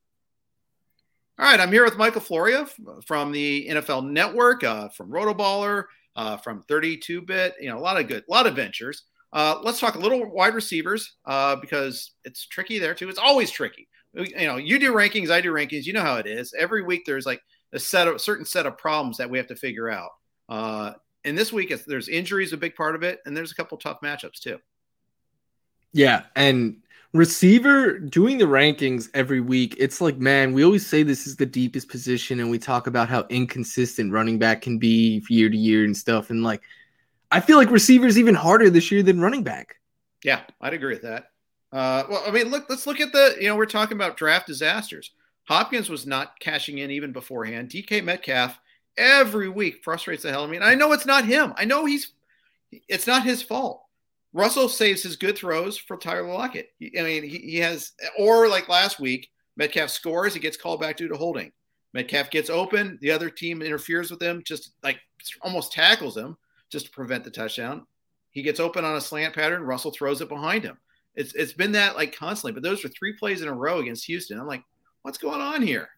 All right, I'm here with Michael Florio from the NFL Network, uh, from Rotoballer, uh, from 32-bit. You know, a lot of good, a lot of ventures. Uh, let's talk a little wide receivers uh, because it's tricky there too. It's always tricky. You know, you do rankings, I do rankings. You know how it is. Every week there's like a set of certain set of problems that we have to figure out. Uh, and this week, there's injuries a big part of it, and there's a couple tough matchups too. Yeah, and receiver doing the rankings every week it's like man we always say this is the deepest position and we talk about how inconsistent running back can be year to year and stuff. And like i feel like receivers even harder this year than running back. Yeah i'd agree with that. Uh, well i mean look let's look at the you know we're talking about draft disasters. Hopkins was not cashing in even beforehand. Dk metcalf every week frustrates the hell out of me. And i know it's not him. I know he's it's not his fault Russell saves his good throws for Tyler Lockett. I mean, he, he has, or like last week, Metcalf scores, he gets called back due to holding. Metcalf gets open, the other team interferes with him, just like almost tackles him just to prevent the touchdown. He gets open on a slant pattern, Russell throws it behind him. It's it's been that like constantly, but those were three plays in a row against Houston. I'm like, what's going on here?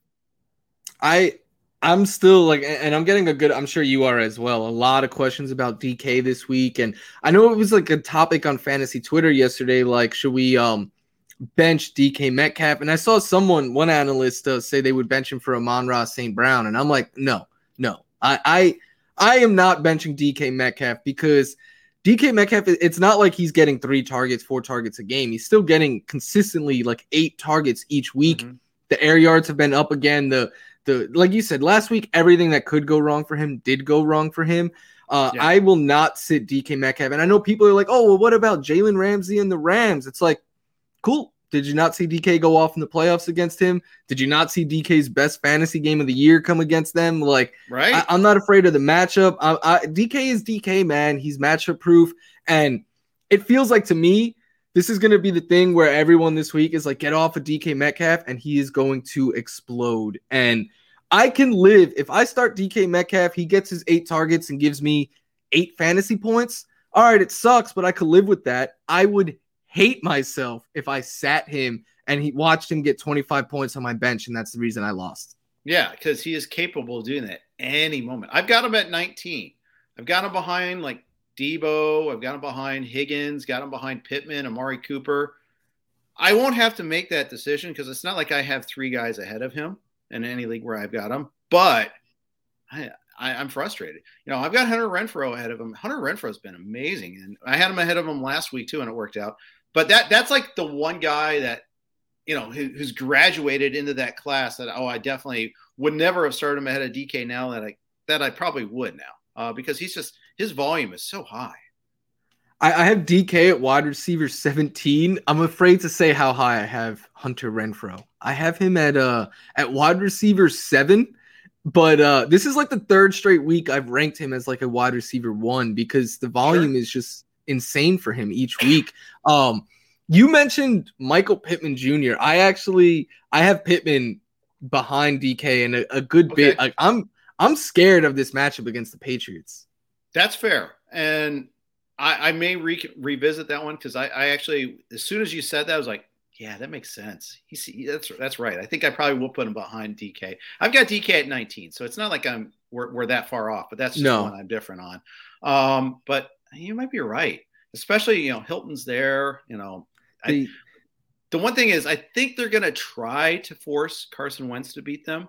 I I'm still like, and I'm getting a good, I'm sure you are as well. A lot of questions about DK this week. And I know it was like a topic on fantasy Twitter yesterday. Like, should we um bench DK Metcalf? And I saw someone, one analyst, uh, say they would bench him for Amon-Ra St. Brown. And I'm like, no, no, I, I, I am not benching DK Metcalf because DK Metcalf, it's not like he's getting three targets, four targets a game. He's still getting consistently like eight targets each week. Mm-hmm. The air yards have been up again. The the like you said last week, everything that could go wrong for him did go wrong for him. Uh, yeah. I will not sit DK Metcalf. And I know people are like, oh, well, what about Jalen Ramsey and the Rams? It's like, cool. Did you not see DK go off in the playoffs against him? Did you not see DK's best fantasy game of the year come against them? Like, right? I, am not afraid of the matchup. I, I, DK is DK, man. He's matchup proof. And it feels like to me, this is going to be the thing where everyone this week is like, get off of DK Metcalf, and he is going to explode. And I can live if I start DK Metcalf, he gets his eight targets and gives me eight fantasy points. All right, it sucks, but I could live with that. I would hate myself if I sat him and he watched him get 25 points on my bench, and that's the reason I lost. Yeah, because he is capable of doing that any moment. I've got him at 19. I've got him behind like Deebo. I've got him behind Higgins, got him behind Pittman, Amari Cooper. I won't have to make that decision because it's not like I have three guys ahead of him in any league where I've got him. But I, I, am frustrated. You know, I've got Hunter Renfrow ahead of him. Hunter Renfrow's been amazing, and I had him ahead of him last week too, and it worked out. But that that's like the one guy that you know who, who's graduated into that class that oh I definitely would never have started him ahead of DK now that I that I probably would now uh, because he's just his volume is so high. I, I have DK at wide receiver 17. I'm afraid to say how high I have Hunter Renfrow. I have him at uh at wide receiver seven, but uh this is like the third straight week I've ranked him as like a wide receiver one because the volume sure. is just insane for him each week. Um you mentioned Michael Pittman Jr. I actually I have Pittman behind DK and a, a good okay. bit. Like I'm I'm scared of this matchup against the Patriots. That's fair. And I, I may re- revisit that one because I, I, actually, as soon as you said that, I was like, yeah, that makes sense. He's that's that's right. I think I probably will put him behind DK. I've got DK at 19, so it's not like I'm we're, we're that far off, but that's just no. one I'm different on. Um, but you might be right, especially you know Hilton's there. You know, the, I, the one thing is I think they're going to try to force Carson Wentz to beat them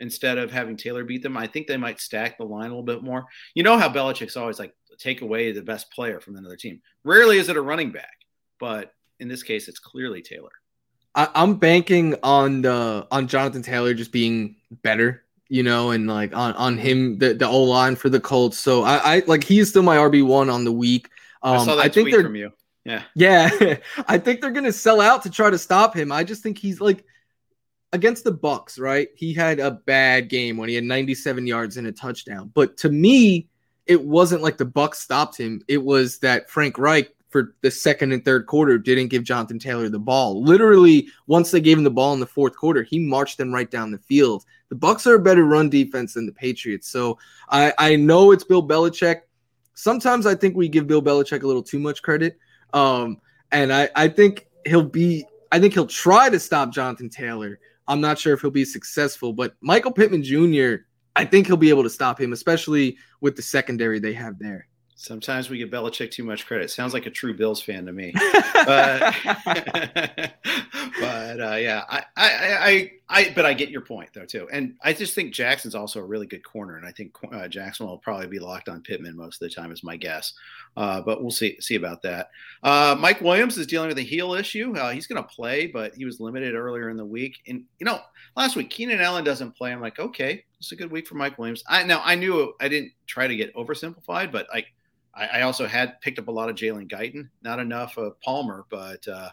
instead of having Taylor beat them. I think they might stack the line a little bit more. You know how Belichick's always like take away the best player from another team. Rarely is it a running back, but in this case, it's clearly Taylor. I, am banking on the on Jonathan Taylor just being better, you know, and like on on him the the O line for the Colts. So I, I like he's still my RB one on the week. Um, I saw that I think they're, from you. Yeah, yeah. I think they're gonna sell out to try to stop him. I just think he's like against the Bucks, right? He had a bad game when he had 97 yards and a touchdown. But to me, it wasn't like the Bucks stopped him. It was that Frank Reich for the second and third quarter didn't give Jonathan Taylor the ball. Literally, once they gave him the ball in the fourth quarter, he marched them right down the field. The Bucks are a better run defense than the Patriots. So I, I know it's Bill Belichick. Sometimes I think we give Bill Belichick a little too much credit. Um, and I, I think he'll be I think he'll try to stop Jonathan Taylor. I'm not sure if he'll be successful, but Michael Pittman Jr., I think he'll be able to stop him, especially with the secondary they have there. Sometimes we give Belichick too much credit. Sounds like a true Bills fan to me. but but uh, yeah, I, I, I I but I get your point though too, and I just think Jackson's also a really good corner, and I think uh, Jackson will probably be locked on Pittman most of the time, is my guess. Uh, but we'll see see about that. Uh, Mike Williams is dealing with a heel issue. Uh, he's going to play, but he was limited earlier in the week. And you know, last week Keenan Allen doesn't play. I'm like, okay, it's a good week for Mike Williams. I now I knew I didn't try to get oversimplified, but like I, I also had picked up a lot of Jalen Guyton, not enough of Palmer, but uh,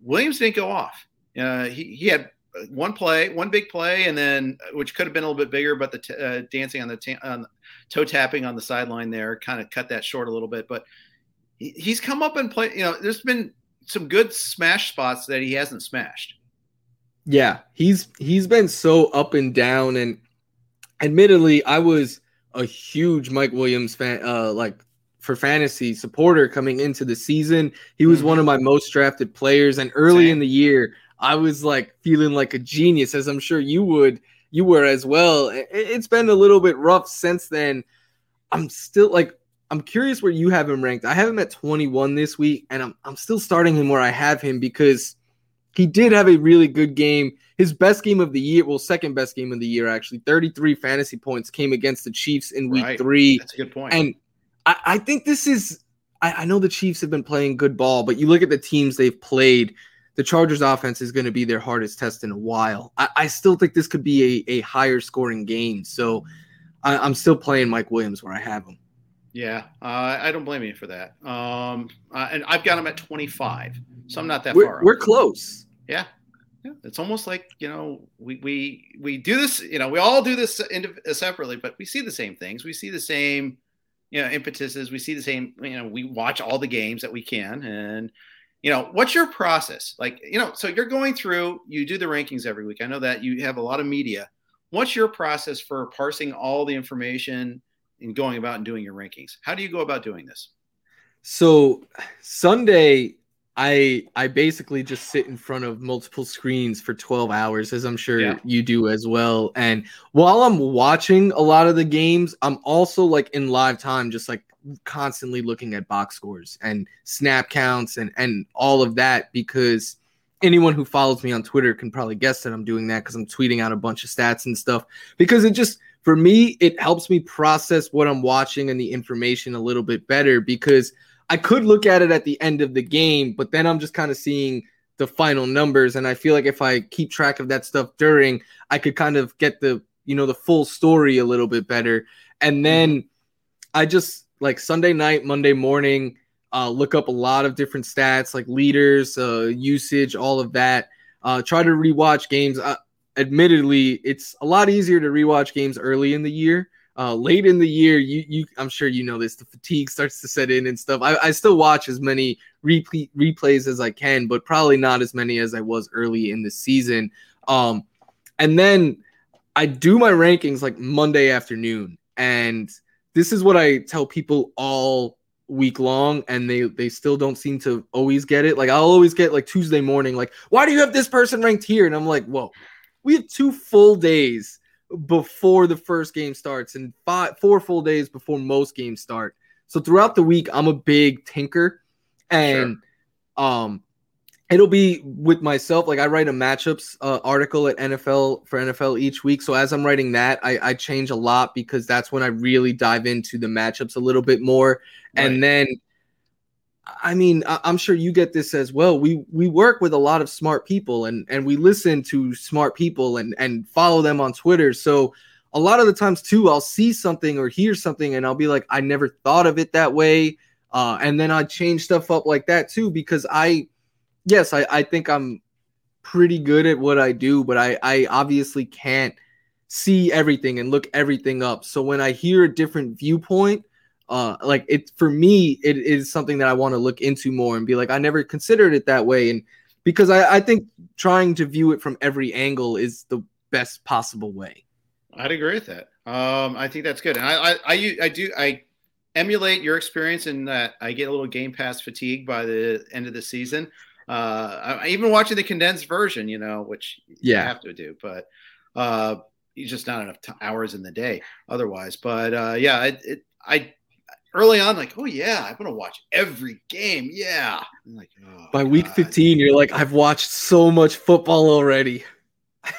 Williams didn't go off. Uh, he, he had one play, one big play, and then which could have been a little bit bigger, but the t- uh, dancing on the, t- on the toe tapping on the sideline there kind of cut that short a little bit. But he, he's come up and played. You know, there's been some good smash spots that he hasn't smashed. Yeah, he's he's been so up and down, and admittedly, I was a huge Mike Williams fan, uh, like for fantasy supporter coming into the season. He was mm-hmm. one of my most drafted players, and early Same. in the year, I was like feeling like a genius, as I'm sure you would, you were as well. It's been a little bit rough since then. I'm still like, I'm curious where you have him ranked. I have him at 21 this week, and I'm I'm still starting him where I have him because he did have a really good game. His best game of the year, well, second best game of the year, actually. 33 fantasy points came against the Chiefs in week right. three. That's a good point. And I, I think this is, I, I know the Chiefs have been playing good ball, but you look at the teams they've played, the Chargers offense is going to be their hardest test in a while. I, I still think this could be a, a higher scoring game. So I, am still playing Mike Williams where I have him. Yeah, uh, I don't blame you for that. Um, uh, and I've got him at 25, so I'm not that we're, far. We're close. Yeah. yeah. It's almost like you know we we we do this. You know, we all do this separately, but we see the same things. We see the same you know impetuses. We see the same. You know, we watch all the games that we can, and you know, what's your process? Like, you know, so you're going through, you do the rankings every week. I know that you have a lot of media. What's your process for parsing all the information and going about and doing your rankings? How do you go about doing this? So Sunday, I I basically just sit in front of multiple screens for 12 hours, as I'm sure yeah. you do as well. And while I'm watching a lot of the games, I'm also like in live time, just like constantly looking at box scores and snap counts and and all of that because anyone who follows me on Twitter can probably guess that I'm doing that because I'm tweeting out a bunch of stats and stuff because it just for me it helps me process what I'm watching and the information a little bit better because I could look at it at the end of the game but then I'm just kind of seeing the final numbers and I feel like if I keep track of that stuff during I could kind of get the you know the full story a little bit better and then I just like Sunday night, Monday morning, uh, look up a lot of different stats like leaders, uh, usage, all of that. Uh, try to rewatch games. Uh, admittedly, it's a lot easier to rewatch games early in the year. Uh, late in the year, you, you, I'm sure you know this. The fatigue starts to set in and stuff. I, I still watch as many replay, replays as I can, but probably not as many as I was early in the season. Um, and then I do my rankings like Monday afternoon, and this is what I tell people all week long and they they still don't seem to always get it. Like I'll always get like Tuesday morning like why do you have this person ranked here? And I'm like, "Whoa. We have two full days before the first game starts and five four full days before most games start." So throughout the week I'm a big tinker and sure. um it'll be with myself like i write a matchups uh, article at nfl for nfl each week so as i'm writing that I, I, change a lot because that's when i really dive into the matchups a little bit more right. and then i mean I, i'm sure you get this as well. We we work with a lot of smart people and and we listen to smart people and and follow them on twitter. So a lot of the times too i'll see something or hear something and i'll be like i never thought of it that way. Uh, and then i change stuff up like that too because i yes, I, I think I'm pretty good at what I do, but I, I obviously can't see everything and look everything up. So when I hear a different viewpoint, uh, like it for me, it is something that I want to look into more and be like, I never considered it that way. And because I, I think trying to view it from every angle is the best possible way. I'd agree with that. Um, I think that's good. And I, I, I, I do, I emulate your experience in that I get a little game pass fatigue by the end of the season uh I, even watching the condensed version you know which yeah. you have to do but uh you just not enough t- hours in the day otherwise but uh yeah it, it i early on like oh yeah i'm gonna watch every game yeah like oh, by God. week 15 you're like i've watched so much football already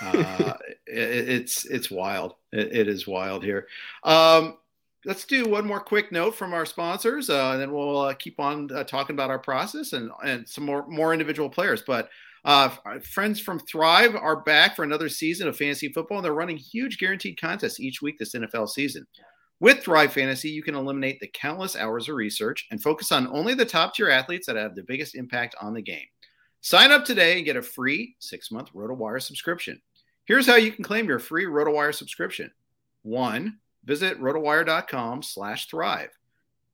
uh, it, it's it's wild. It, it is wild here. Um, let's do one more quick note from our sponsors, uh, and then we'll uh, keep on uh, talking about our process and and some more more individual players. But uh, friends from Thrive are back for another season of fantasy football, and they're running huge guaranteed contests each week this NFL season. With Thrive Fantasy, you can eliminate the countless hours of research and focus on only the top tier athletes that have the biggest impact on the game. Sign up today and get a free six month RotoWire subscription. Here's how you can claim your free RotoWire subscription. One, visit rotowire.com slash thrive.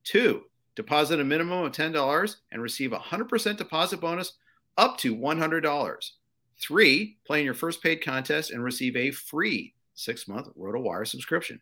Two, deposit a minimum of $10 and receive a 100% deposit bonus up to $100. Three, play in your first paid contest and receive a free six month RotoWire subscription.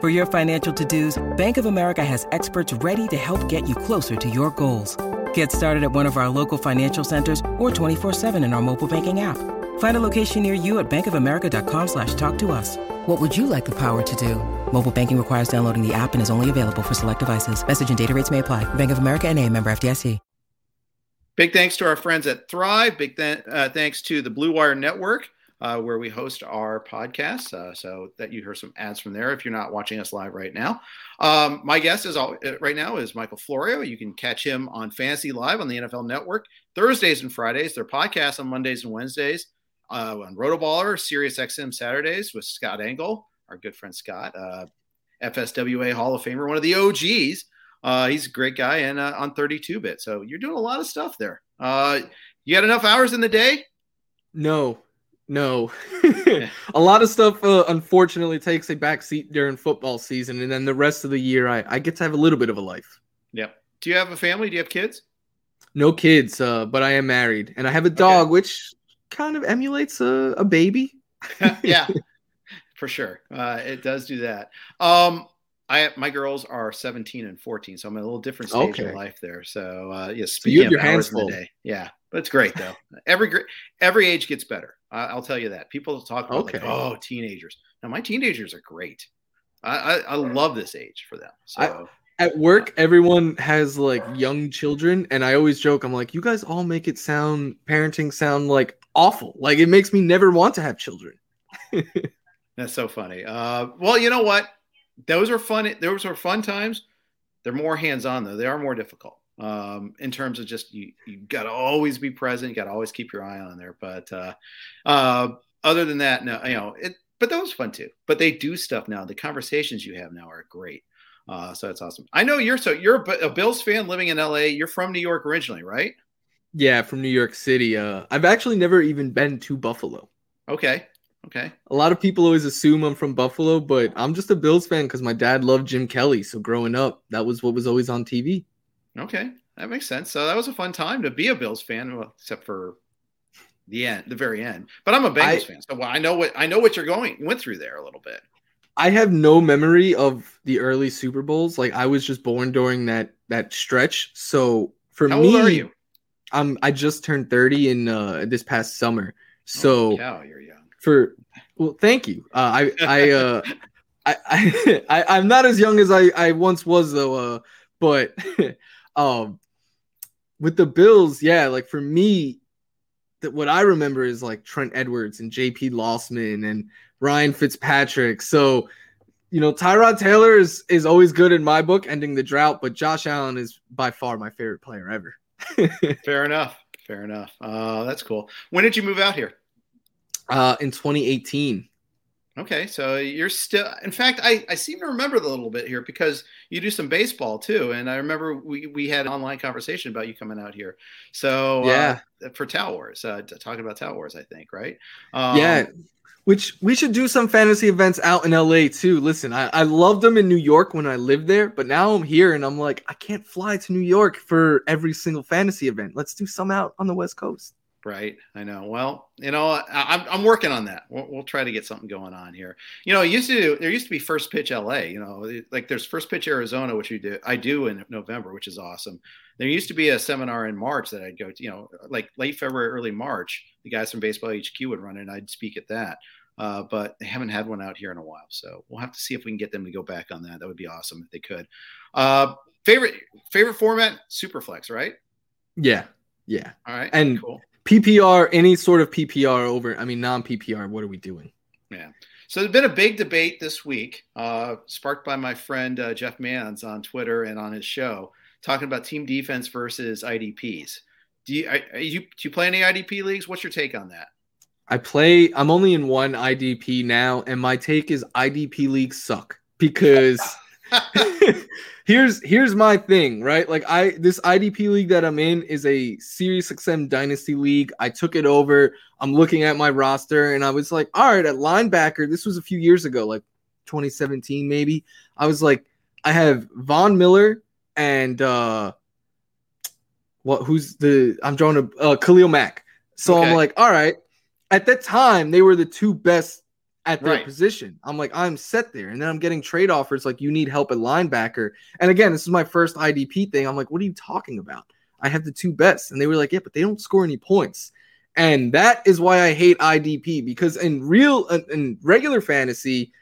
For your financial to-dos, Bank of America has experts ready to help get you closer to your goals. Get started at one of our local financial centers or 24-7 in our mobile banking app. Find a location near you at bankofamerica.com slash talk to us. What would you like the power to do? Mobile banking requires downloading the app and is only available for select devices. Message and data rates may apply. Bank of America and a member FDIC. Big thanks to our friends at Thrive. Big th- uh, thanks to the Blue Wire Network uh, where we host our podcast. Uh, so that you hear some ads from there if you're not watching us live right now. Um, my guest is all, uh, right now is Michael Florio. You can catch him on Fantasy Live on the NFL Network Thursdays and Fridays. Their podcast on Mondays and Wednesdays. Uh, on Rotoballer, Sirius XM Saturdays with Scott Engel, our good friend Scott, uh, FSWA Hall of Famer, one of the OGs. Uh, he's a great guy and on 32 bit. So you're doing a lot of stuff there. you got enough hours in the day? No, no, a lot of stuff uh, unfortunately takes a backseat during football season, and then the rest of the year, I, I get to have a little bit of a life. Yeah. Do you have a family? Do you have kids? No kids, uh, but I am married, and I have a dog, okay. which kind of emulates a, a baby. yeah, for sure. Uh, it does do that. Um, I my girls are 17 and 14, so I'm at a little different stage okay. of life there. So uh, yeah, speaking so you have your hands full. Day, yeah, but it's great though. every every age gets better. I'll tell you that. People talk about okay. like, oh, teenagers. Now my teenagers are great. I, I, I love this age for them. So. I, at work, everyone has like young children, and I always joke, I'm like, you guys all make it sound parenting sound like awful. Like it makes me never want to have children. That's so funny. Uh, well, you know what? Those are fun. Those are fun times. They're more hands-on though. They are more difficult um, in terms of just you. You got to always be present. You got to always keep your eye on there. But uh, uh, other than that, no, you know it. But that was fun too. But they do stuff now. The conversations you have now are great. Uh, so that's awesome. I know you're so you're a Bills fan living in LA. You're from New York originally, right? Yeah, from New York City. Uh, I've actually never even been to Buffalo. Okay. Okay. A lot of people always assume I'm from Buffalo, but I'm just a Bills fan because my dad loved Jim Kelly. So growing up, that was what was always on TV. Okay, that makes sense. So that was a fun time to be a Bills fan, well, except for the end, the very end. But I'm a Bengals I, fan, so well, I know what I know what you're going went through there a little bit. I have no memory of the early Super Bowls. Like I was just born during that that stretch. So for How me, old are you? I'm I just turned 30 in uh this past summer. So oh, cow, you're young. For well, thank you. Uh, I I uh I, I I I'm not as young as I I once was though. Uh, but um with the Bills, yeah, like for me, that what I remember is like Trent Edwards and J.P. Losman and Ryan Fitzpatrick. So, you know, Tyrod Taylor is is always good in my book, ending the drought, but Josh Allen is by far my favorite player ever. Fair enough. Fair enough. Uh, that's cool. When did you move out here? Uh, in 2018. Okay, so you're still. In fact, I, I seem to remember the little bit here because you do some baseball too, and I remember we, we had an online conversation about you coming out here. So yeah, uh, for Tout Wars, uh, talking about Tout Wars, I think, right? Um, yeah, which we should do some fantasy events out in LA too. Listen, I, I loved them in New York when I lived there, but now I'm here and I'm like, I can't fly to New York for every single fantasy event. Let's do some out on the West Coast. Right. I know. Well, you know, I, am I'm working on that. We'll, we'll, try to get something going on here. You know, used to there used to be First Pitch LA. You know, like there's First Pitch Arizona, which we do. I do in November, which is awesome. There used to be a seminar in March that I'd go to. You know, like late February, early March. The guys from Baseball HQ would run it, and I'd speak at that. Uh, but they haven't had one out here in a while. So we'll have to see if we can get them to go back on that. That would be awesome if they could. Uh, favorite favorite format, Superflex, right? Yeah, yeah. All right, and cool. PPR, any sort of PPR over. I mean, non PPR. What are we doing? Yeah. So there's been a big debate this week, uh, sparked by my friend uh, Jeff Mans on Twitter and on his show, talking about team defense versus IDPs. Do you, are you do you play any IDP leagues? What's your take on that? I play. I'm only in one IDP now, and my take is IDP leagues suck because here's here's my thing, right? Like I this IDP league that I'm in is a Sirius XM Dynasty league. I took it over. I'm looking at my roster, and I was like, all right, at linebacker. This was a few years ago, like 2017 maybe. I was like, I have Von Miller and uh what? Who's the? I'm drawing a uh, Khalil Mack. So okay. I'm like, all right at that time they were the two best at their right. position. I'm like, I'm set there. And then I'm getting trade offers like you need help at linebacker. And again, this is my first IDP thing. I'm like, what are you talking about? I have the two best. And they were like, yeah, but they don't score any points. And that is why I hate IDP because in real in regular fantasy,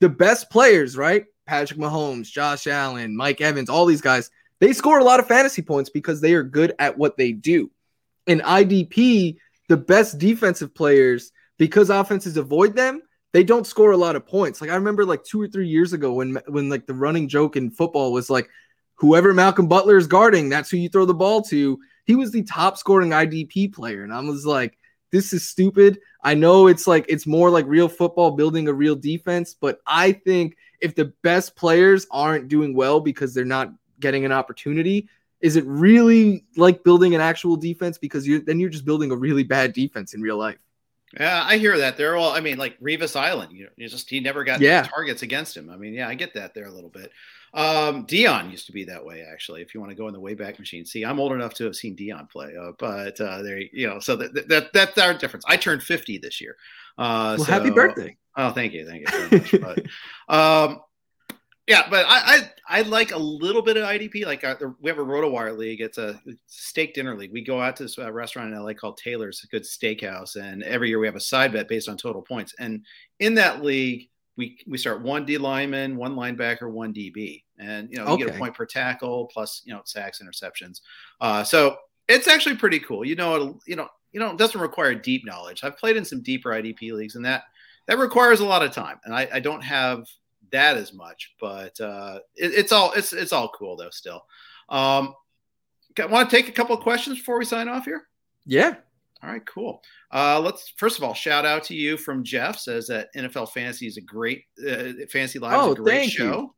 the best players, right? Patrick Mahomes, Josh Allen, Mike Evans, all these guys, they score a lot of fantasy points because they are good at what they do. In IDP, the best defensive players because offenses avoid them they don't score a lot of points like i remember like two or three years ago when when like the running joke in football was like whoever malcolm butler is guarding that's who you throw the ball to he was the top scoring idp player and i was like this is stupid i know it's like it's more like real football building a real defense but i think if the best players aren't doing well because they're not getting an opportunity is it really like building an actual defense? Because you're then you're just building a really bad defense in real life. Yeah, I hear that. They're all. I mean, like Revis Island. You know, just he never got yeah. targets against him. I mean, yeah, I get that there a little bit. Um, Deion used to be that way, actually. If you want to go in the Wayback Machine, see, I'm old enough to have seen Deion play, uh, but uh, there, you know, so that, that that's our difference. I turned 50 this year. Uh, well, so, happy birthday! Oh, thank you, thank you very much. but, um, yeah, but I, I, I like a little bit of IDP. Like uh, we have a RotoWire league. It's a steak dinner league. We go out to this uh, restaurant in LA called Taylor's, a good steakhouse, and every year we have a side bet based on total points. And in that league, we we start one D lineman, one linebacker, one DB, and you know you okay. get a point per tackle plus you know sacks, interceptions. Uh, so it's actually pretty cool. You know, you know, you know, it doesn't require deep knowledge. I've played in some deeper IDP leagues, and that that requires a lot of time, and I, I don't have that as much. But uh, it, it's all it's it's all cool though. Still, um, want to take a couple of questions before we sign off here? Yeah. All right, cool. Uh, let's first of all shout out to you from Jeff says that NFL Fantasy is a great uh, Fantasy Live oh, is a great show. You.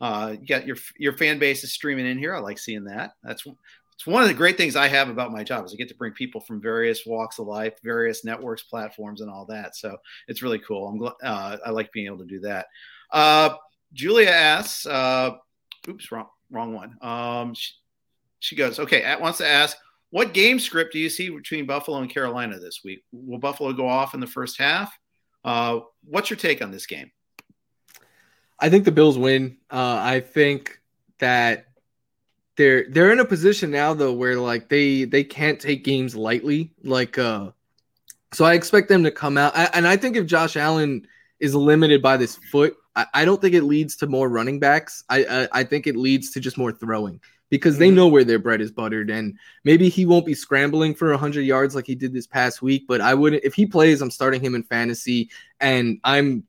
Uh, you got your your fan base is streaming in here. I like seeing that. That's it's one of the great things I have about my job is I get to bring people from various walks of life, various networks, platforms, and all that. So it's really cool. I'm glad uh, I like being able to do that. Uh, Julia asks, uh, "Oops, wrong wrong one." Um, she, she goes, "Okay." at Wants to ask, what game script do you see between Buffalo and Carolina this week? Will Buffalo go off in the first half? Uh, what's your take on this game? I think the Bills win. Uh, I think that they're they're in a position now though where like they they can't take games lightly. Like uh so I expect them to come out and I think if Josh Allen is limited by this foot, I, I don't think it leads to more running backs. I, I, I think it leads to just more throwing because they mm-hmm. know where their bread is buttered and maybe he won't be scrambling for 100 yards like he did this past week but i wouldn't if he plays i'm starting him in fantasy and i'm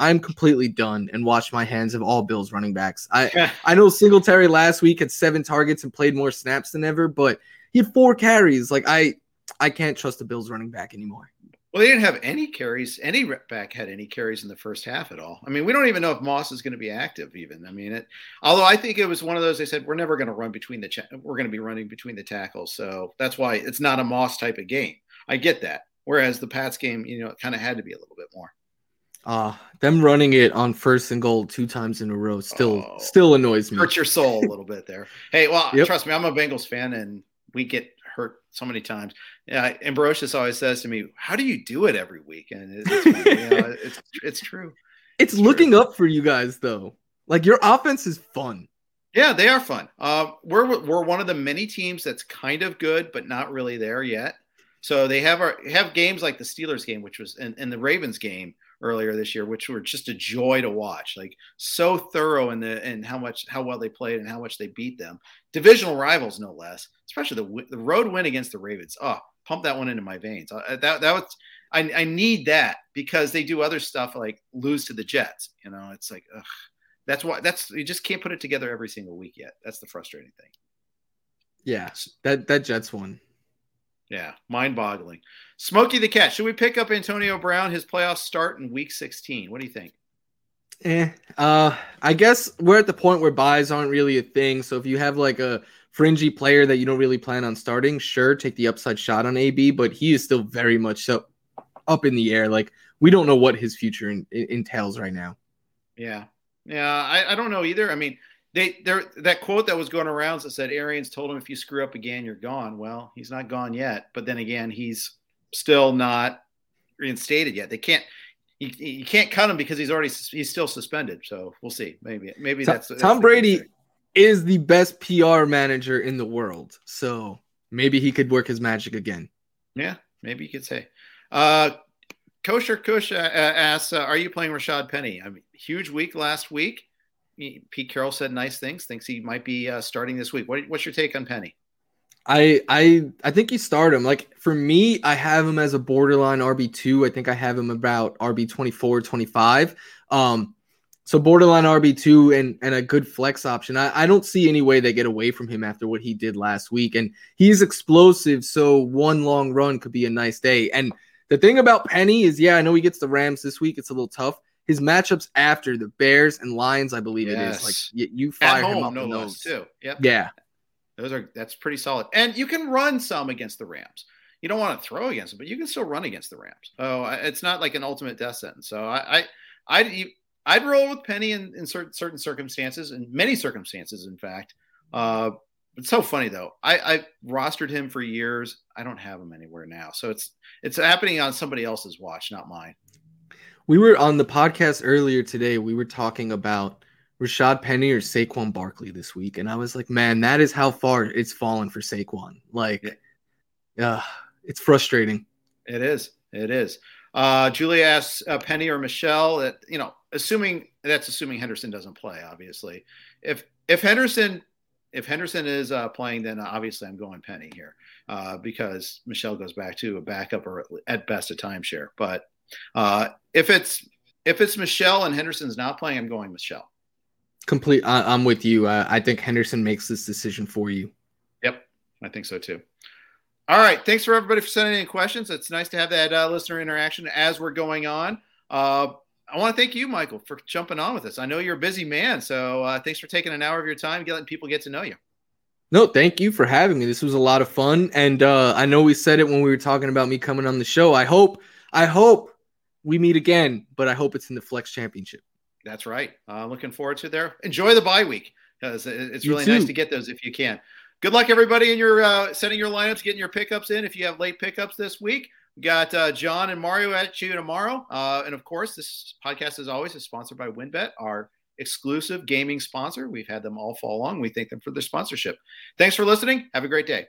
I'm completely done and wash my hands of all Bills running backs. I I know Singletary last week had seven targets and played more snaps than ever, but he had four carries. Like I I can't trust the Bills running back anymore. Well, they didn't have any carries. Any back had any carries in the first half at all. I mean, we don't even know if Moss is going to be active. Even I mean, it. Although I think it was one of those they said we're never going to run between the cha- we're going to be running between the tackles, so that's why it's not a Moss type of game. I get that. Whereas the Pats game, you know, it kind of had to be a little bit more. Uh them running it on first and goal two times in a row still oh, still annoys me. Hurt your soul a little bit there. Hey, well, yep. trust me, I'm a Bengals fan and we get hurt so many times. Yeah, Ambrosius always says to me, "How do you do it every week?" And it's you know, it's, it's true. It's, it's looking true. up for you guys though. Like your offense is fun. Yeah, they are fun. Uh, we're we're one of the many teams that's kind of good, but not really there yet. So they have our have games like the Steelers game, which was and, and the Ravens game earlier this year, which were just a joy to watch. Like so thorough in the and how much how well they played and how much they beat them. Divisional rivals, no less. Especially the the road win against the Ravens. Oh, pump that one into my veins. Uh, that that was I, I need that because they do other stuff like lose to the Jets. You know, it's like ugh. that's why that's you just can't put it together every single week yet. That's the frustrating thing. Yeah, that that Jets one yeah, mind boggling. Smokey the Cat, should we pick up Antonio Brown? His playoffs start in week 16. What do you think? Eh, uh, I guess we're at the point where byes aren't really a thing. So if you have like a fringy player that you don't really plan on starting, sure, take the upside shot on AB, but he is still very much so up in the air. Like we don't know what his future in, in, entails right now. Yeah. Yeah. I, I don't know either. I mean, they there that quote that was going around that said Arians told him if you screw up again you're gone. Well, he's not gone yet, but then again he's still not reinstated yet. They can't you, you can't cut him because he's already he's still suspended. So we'll see. Maybe maybe Tom, that's, that's Tom Brady is the best PR manager in the world. So maybe he could work his magic again. Yeah, maybe you could say. Uh, Kosher Kush uh, asks, uh, "Are you playing Rashad Penny? I mean, huge week last week." Pete Carroll said nice things. Thinks he might be uh, starting this week. What, what's your take on Penny? I I I think you start him. Like for me, I have him as a borderline RB two. I think I have him about RB 24, 25. Um, so borderline RB two and and a good flex option. I, I don't see any way they get away from him after what he did last week. And he's explosive, so one long run could be a nice day. And the thing about Penny is, yeah, I know he gets the Rams this week. It's a little tough his matchups after the Bears and Lions, I believe yes. it is. Like you, you fire home, him up no in those too. Yep. Yeah. Those are that's pretty solid. And you can run some against the Rams. You don't want to throw against them, but you can still run against the Rams. Oh, it's not like an ultimate death sentence. So I, I, I'd, I'd roll with Penny in, in certain certain circumstances, in many circumstances, in fact. Uh, it's so funny though. I, I rostered him for years. I don't have him anywhere now, so it's it's happening on somebody else's watch, not mine. We were on the podcast earlier today. We were talking about Rashad Penny or Saquon Barkley this week, and I was like, man, that is how far it's fallen for Saquon. Like, yeah, uh, it's frustrating. It is. It is. Uh, Julia asks uh, Penny or Michel that you know, assuming that's assuming Henderson doesn't play, obviously. If if Henderson if Henderson is uh, playing, then obviously I'm going Penny here uh, because Michel goes back to a backup or at best a timeshare. But uh, if it's if it's Michel and Henderson's not playing, I'm going Michel. Complete. I, am with you. Uh, I think Henderson makes this decision for you. Yep, I think so too. All right. Thanks for everybody for sending in questions. It's nice to have that uh, listener interaction as we're going on. I want to thank you, Michael, for jumping on with us. I know you're a busy man, so uh, thanks for taking an hour of your time, letting people get to know you. No, thank you for having me. This was a lot of fun, and uh, I know we said it when we were talking about me coming on the show. I hope, I hope we meet again, but I hope it's in the Flex Championship. That's right. Uh, looking forward to there. Enjoy the bye week because it's really nice to get those if you can good luck everybody in your uh, setting your lineups, getting your pickups in. If you have late pickups this week, we got uh, John and Mario at you tomorrow. Uh, and of course, this podcast, as always, is sponsored by WynnBET, our exclusive gaming sponsor. We've had them all fall along. We thank them for their sponsorship. Thanks for listening. Have a great day.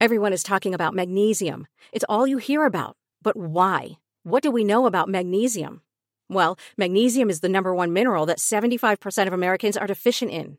Everyone is talking about magnesium. It's all you hear about. But why? What do we know about magnesium? Well, magnesium is the number one mineral that 75% of Americans are deficient in.